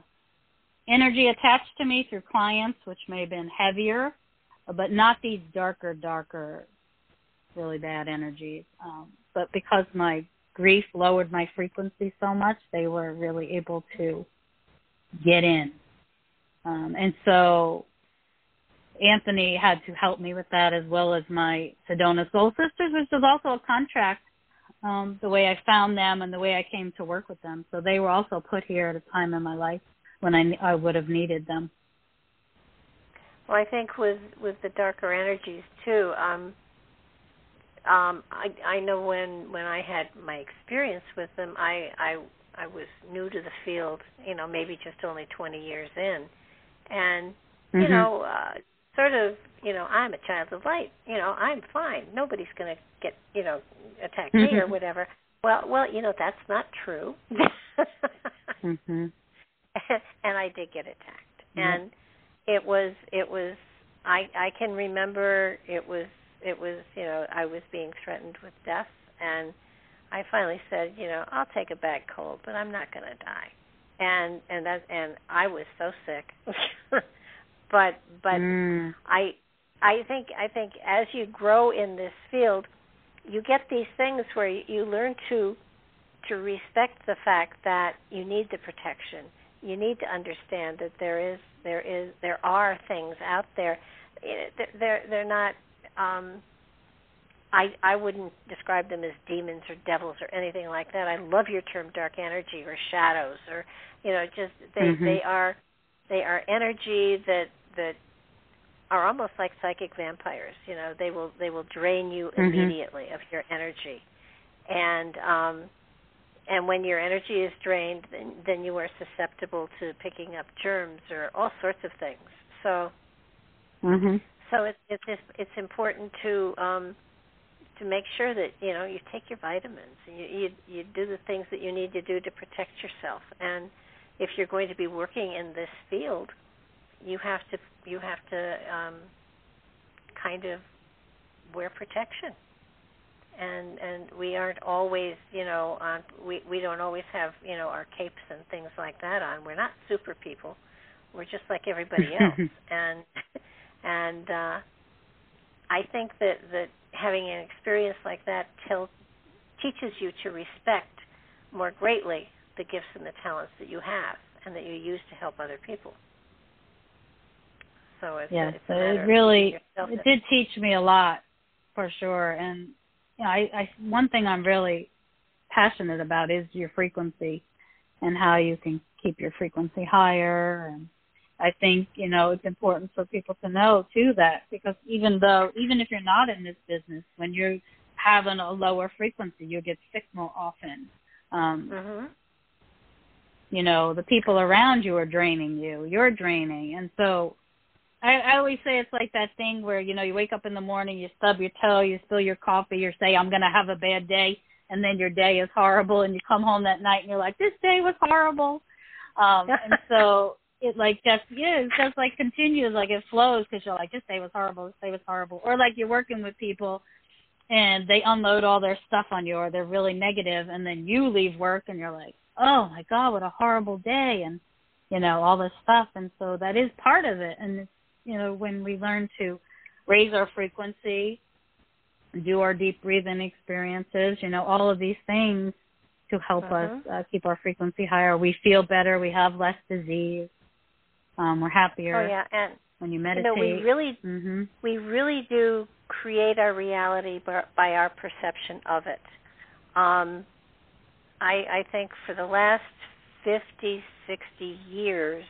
energy attached to me through clients, which may have been heavier, but not these darker, darker, really bad energies. Um, but because my grief lowered my frequency so much, they were really able to get in. Um, and so Anthony had to help me with that as well as my Sedona Soul Sisters, which was also a contract um, the way I found them and the way I came to work with them. So they were also put here at a time in my life when I, I would have needed them. Well, I think with with the darker energies too. Um, um, I I know when when I had my experience with them, I I I was new to the field. You know, maybe just only 20 years in, and you mm-hmm. know, uh, sort of, you know, I'm a child of light. You know, I'm fine. Nobody's going to get, you know, attack me or mm-hmm. whatever. Well, well, you know, that's not true. mm-hmm. and I did get attacked, mm-hmm. and it was, it was. I I can remember it was, it was, you know, I was being threatened with death, and I finally said, you know, I'll take a bad cold, but I'm not going to die. And and that and I was so sick but but mm. I I think I think as you grow in this field, you get these things where you learn to to respect the fact that you need the protection. You need to understand that there is there is there are things out there. They're they're not. Um, I I wouldn't describe them as demons or devils or anything like that. I love your term dark energy or shadows or you know just they mm-hmm. they are they are energy that that are almost like psychic vampires. You know, they will they will drain you mm-hmm. immediately of your energy, and um, and when your energy is drained, then then you are susceptible to picking up germs or all sorts of things. So, mm-hmm. so it's it's it's important to um, to make sure that you know you take your vitamins and you, you you do the things that you need to do to protect yourself. And if you're going to be working in this field, you have to you have to um, kind of wear protection. And and we aren't always you know on we we don't always have you know our capes and things like that on. We're not super people. We're just like everybody else. And and uh i think that that having an experience like that till, teaches you to respect more greatly the gifts and the talents that you have and that you use to help other people so it's, yeah, it's so it really it did teach me a lot for sure. And you know, I, I one thing I'm really passionate about is your frequency and how you can keep your frequency higher and I think, you know, it's important for people to know too that because even though even if you're not in this business, when you're having a lower frequency, you get sick more often. Um mm-hmm. you know, the people around you are draining you, you're draining. And so I, I always say it's like that thing where you know you wake up in the morning, you stub your toe, you spill your coffee, you say I'm gonna have a bad day, and then your day is horrible, and you come home that night and you're like this day was horrible, um, and so it like just yeah, it just like continues, like it flows because you're like this day was horrible, this day was horrible, or like you're working with people and they unload all their stuff on you or they're really negative, and then you leave work and you're like oh my god, what a horrible day, and you know all this stuff, and so that is part of it, and it's you know, when we learn to raise our frequency, do our deep breathing experiences, you know, all of these things to help uh-huh. us uh, keep our frequency higher. We feel better. We have less disease. Um, we're happier. Oh yeah, and when you meditate. You know, we really mm-hmm. we really do create our reality by, by our perception of it. Um, I I think for the last 50, 60 years,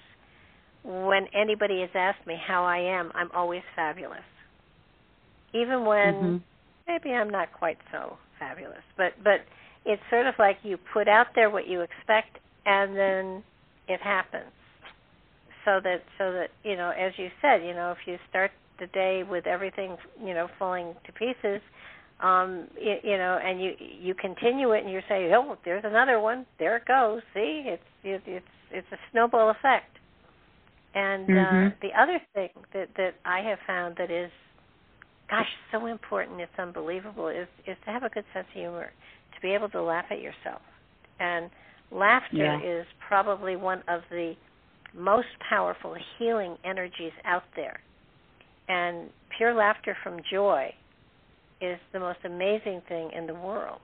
when anybody has asked me how I am, I'm always fabulous. Even when mm-hmm. maybe I'm not quite so fabulous, but but it's sort of like you put out there what you expect and then it happens. So that so that you know, as you said, you know, if you start the day with everything you know falling to pieces, um, you, you know, and you you continue it and you say, oh, there's another one, there it goes. See, it's it's it's a snowball effect. And uh, mm-hmm. uh, the other thing that that I have found that is, gosh, so important, it's unbelievable, is is to have a good sense of humor, to be able to laugh at yourself, and laughter yeah. is probably one of the most powerful healing energies out there. And pure laughter from joy is the most amazing thing in the world.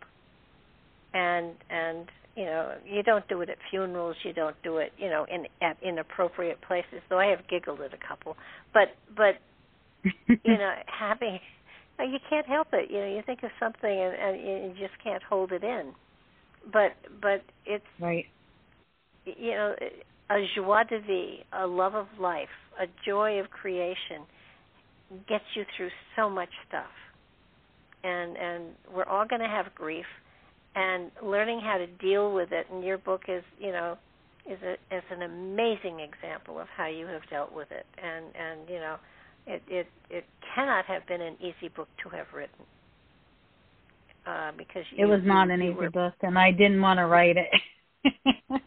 And and you know, you don't do it at funerals, you don't do it, you know, in at inappropriate places. Though I have giggled at a couple. But but you know, having you can't help it. You know, you think of something and, and you just can't hold it in. But but it's right. You know, a joie de vivre, a love of life, a joy of creation gets you through so much stuff. And and we're all going to have grief and learning how to deal with it and your book is, you know, is a is an amazing example of how you have dealt with it. And and you know, it it it cannot have been an easy book to have written. Uh, because you, it was not an easy were, book, and I didn't want to write it.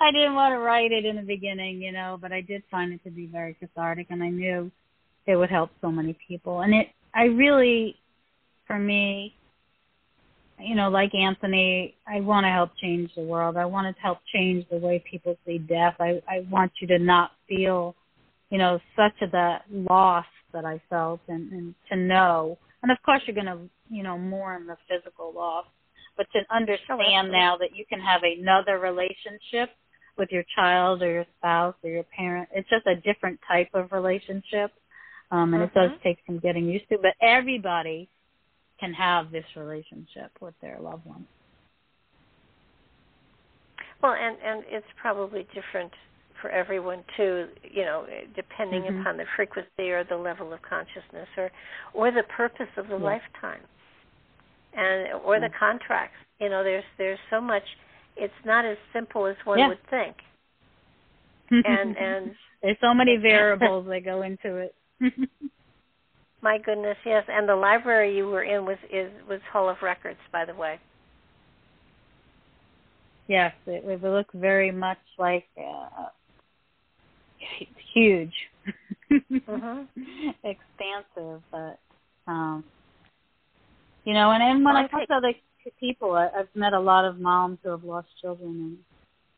I didn't want to write it in the beginning, you know, but I did find it to be very cathartic and I knew it would help so many people. And it I really for me you know, like Anthony, I want to help change the world. I want to help change the way people see death. I I want you to not feel, you know, such a that loss that I felt and, and to know. And of course you're going to, you know, mourn the physical loss, but to understand now that you can have another relationship with your child or your spouse or your parent. It's just a different type of relationship. Um, and mm-hmm. it does take some getting used to, but everybody can have this relationship with their loved one. Well, and and it's probably different for everyone too. You know, depending mm-hmm. upon the frequency or the level of consciousness, or or the purpose of the yeah. lifetime, and or yeah. the contracts. You know, there's there's so much it's not as simple as one yeah. would think. and and there's so many variables that go into it. my goodness, yes. And the library you were in was is was Hall of Records, by the way. Yes, it, it looked very much like uh, huge, mm-hmm. expansive, but um, you know, and, and when well, I talk to other people. I, I've met a lot of moms who have lost children, and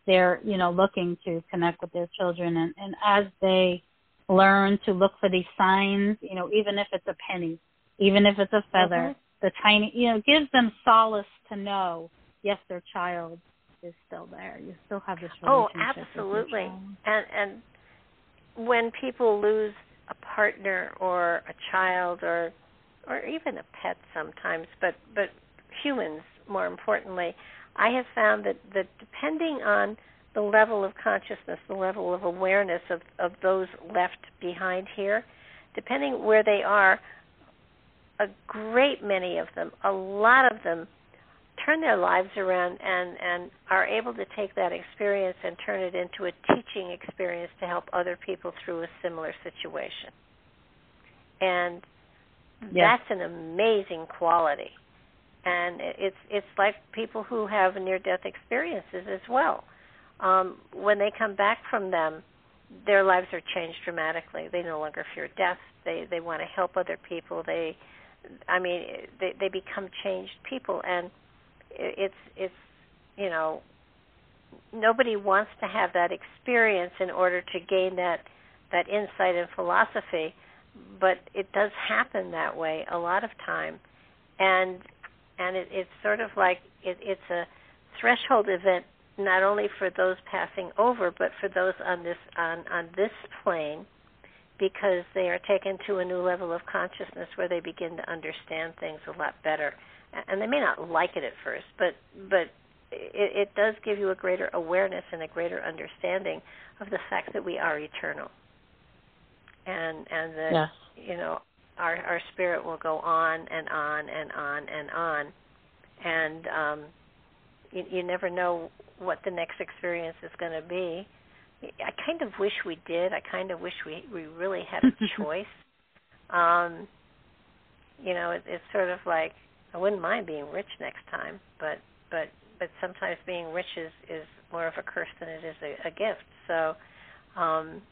they're you know looking to connect with their children, and and as they learn to look for these signs, you know, even if it's a penny, even if it's a feather, mm-hmm. the tiny, you know, gives them solace to know, yes, their child is still there. You still have this oh, relationship. Oh, absolutely. And and when people lose a partner or a child or or even a pet sometimes, but but humans more importantly, I have found that, that depending on the level of consciousness, the level of awareness of, of those left behind here, depending where they are, a great many of them, a lot of them, turn their lives around and, and are able to take that experience and turn it into a teaching experience to help other people through a similar situation. And yeah. that's an amazing quality and it's it's like people who have near death experiences as well. Um, when they come back from them, their lives are changed dramatically. They no longer fear death. They they want to help other people. They, I mean, they they become changed people, and it's it's you know nobody wants to have that experience in order to gain that that insight and philosophy, but it does happen that way a lot of time, and and it, it's sort of like it, it's a threshold event not only for those passing over, but for those on this on on this plane, because they are taken to a new level of consciousness where they begin to understand things a lot better, and they may not like it at first, but but it, it does give you a greater awareness and a greater understanding of the fact that we are eternal, and and that yes. you know our our spirit will go on and on and on and on, and um, you, you never know what the next experience is going to be. I kind of wish we did. I kind of wish we we really had a choice. Um, you know, it, it's sort of like I wouldn't mind being rich next time, but but but sometimes being rich is is more of a curse than it is a, a gift. So, um,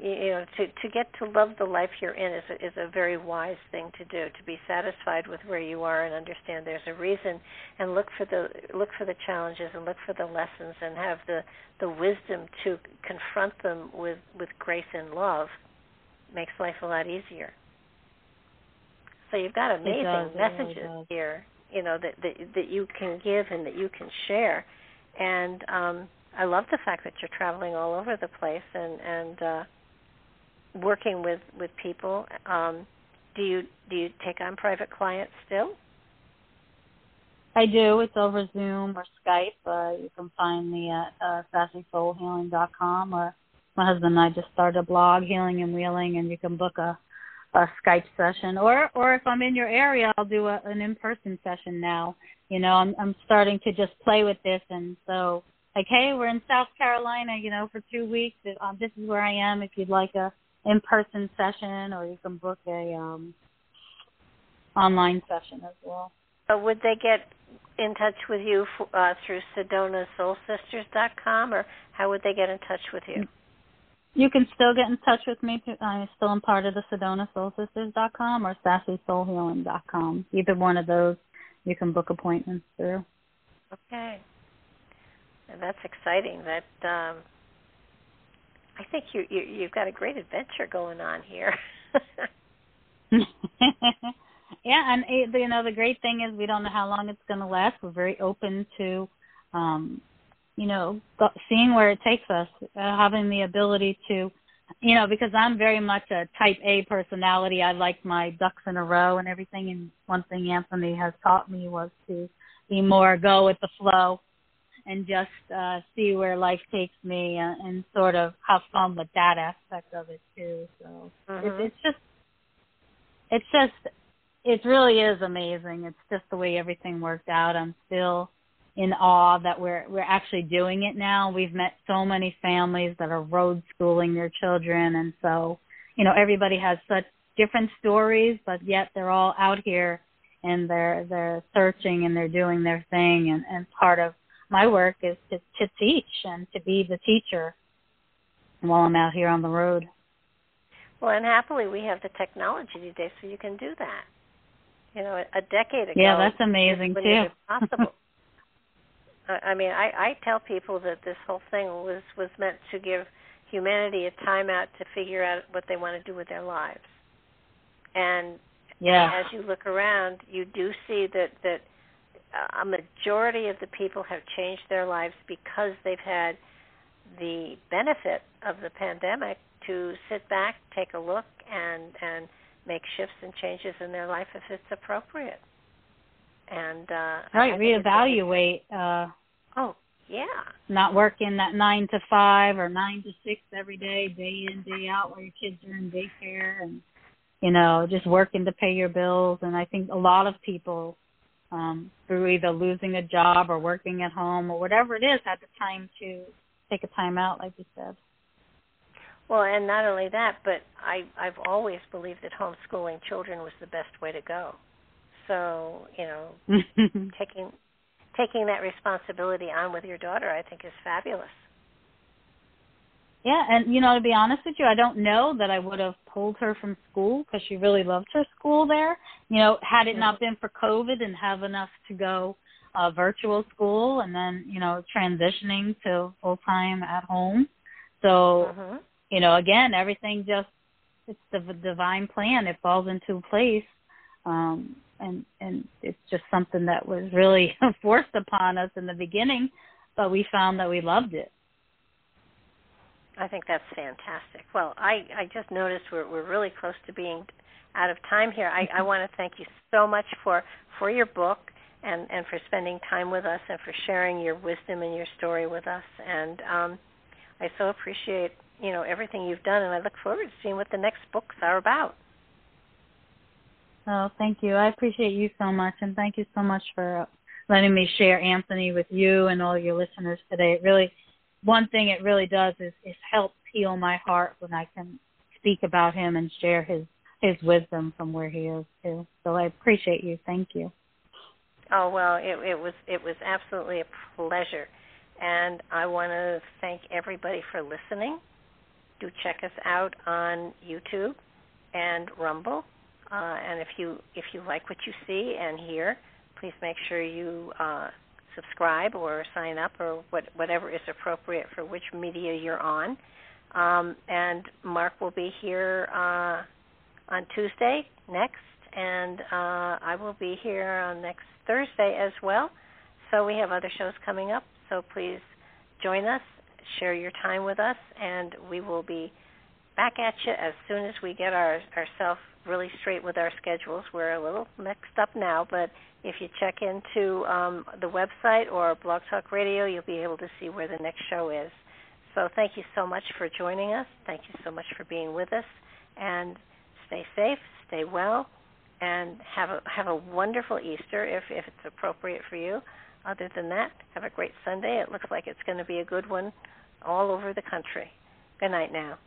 you know to to get to love the life you're in is a, is a very wise thing to do to be satisfied with where you are and understand there's a reason and look for the look for the challenges and look for the lessons and have the the wisdom to confront them with with grace and love makes life a lot easier. So you've got amazing does, messages really here you know that, that that you can give and that you can share. And um I love the fact that you're traveling all over the place and and uh working with with people. Um, do you do you take on private clients still? I do. It's over Zoom or Skype. Uh, you can find me at uh, sassysoulhealing.com or my husband and I just started a blog, Healing and Wheeling, and you can book a, a Skype session. Or or if I'm in your area, I'll do a, an in-person session now. You know, I'm I'm starting to just play with this, and so like, hey, we're in South Carolina, you know, for two weeks. Um, this is where I am. If you'd like a in-person session, or you can book a um, online session as well. So would they get in touch with you uh, through SedonaSoulSisters.com, or how would they get in touch with you? You can still get in touch with me. I'm still in part of the SedonaSoulSisters.com or SassySoulHealing.com. Either one of those, you can book appointments through. Okay, and that's exciting. That um, I think you, you you've got a great adventure going on here. yeah, and it, you know the great thing is we don't know how long it's going to last. We're very open to, um, you know, seeing where it takes us, uh, having the ability to, you know, because I'm very much a Type A personality. I like my ducks in a row and everything. And one thing Anthony has taught me was to be more go with the flow and just uh, see where life takes me and, and sort of have fun with that aspect of it too. So mm-hmm. it, it's just, it's just, it really is amazing. It's just the way everything worked out. I'm still in awe that we're we're actually doing it now. We've met so many families that are road schooling their children, and so you know everybody has such different stories, but yet they're all out here and they're they're searching and they're doing their thing, and and part of my work is to, to teach and to be the teacher while I'm out here on the road. Well, and happily we have the technology today, so you can do that. You know, a decade ago, yeah, that's amazing too. possible. I mean, I, I tell people that this whole thing was was meant to give humanity a time out to figure out what they want to do with their lives. And yeah. as you look around, you do see that that a majority of the people have changed their lives because they've had the benefit of the pandemic to sit back, take a look, and and make shifts and changes in their life if it's appropriate. And uh, right, reevaluate. Uh, oh, yeah. Not working that nine to five or nine to six every day, day in day out, while your kids are in daycare, and you know, just working to pay your bills. And I think a lot of people um, through either losing a job or working at home or whatever it is, had the time to take a time out, like you said. Well, and not only that, but I I've always believed that homeschooling children was the best way to go. So you know, taking taking that responsibility on with your daughter, I think, is fabulous. Yeah, and you know, to be honest with you, I don't know that I would have pulled her from school because she really loved her school there. You know, had it not been for COVID and have enough to go uh, virtual school and then you know transitioning to full time at home. So mm-hmm. you know, again, everything just it's the divine plan. It falls into place, um, and and it's just something that was really forced upon us in the beginning but we found that we loved it. I think that's fantastic. Well, I I just noticed we're we're really close to being out of time here. I I want to thank you so much for for your book and and for spending time with us and for sharing your wisdom and your story with us. And um, I so appreciate you know everything you've done, and I look forward to seeing what the next books are about. Oh, thank you. I appreciate you so much, and thank you so much for letting me share Anthony with you and all your listeners today. It really, one thing it really does is is help heal my heart when I can speak about him and share his his wisdom from where he is too. So I appreciate you. Thank you. Oh well, it, it was it was absolutely a pleasure, and I want to thank everybody for listening. Do check us out on YouTube and Rumble, uh, and if you if you like what you see and hear, please make sure you uh, subscribe or sign up or what, whatever is appropriate for which media you're on. Um, and Mark will be here uh, on Tuesday next, and uh, I will be here on next Thursday as well. So we have other shows coming up. So please join us, share your time with us, and we will be back at you as soon as we get our ourselves really straight with our schedules. We're a little mixed up now, but if you check into um, the website or Blog Talk Radio, you'll be able to see where the next show is. So thank you so much for joining us. Thank you so much for being with us, and stay safe, stay well, and have a have a wonderful Easter if if it's appropriate for you. Other than that, have a great Sunday. It looks like it's going to be a good one all over the country. Good night now.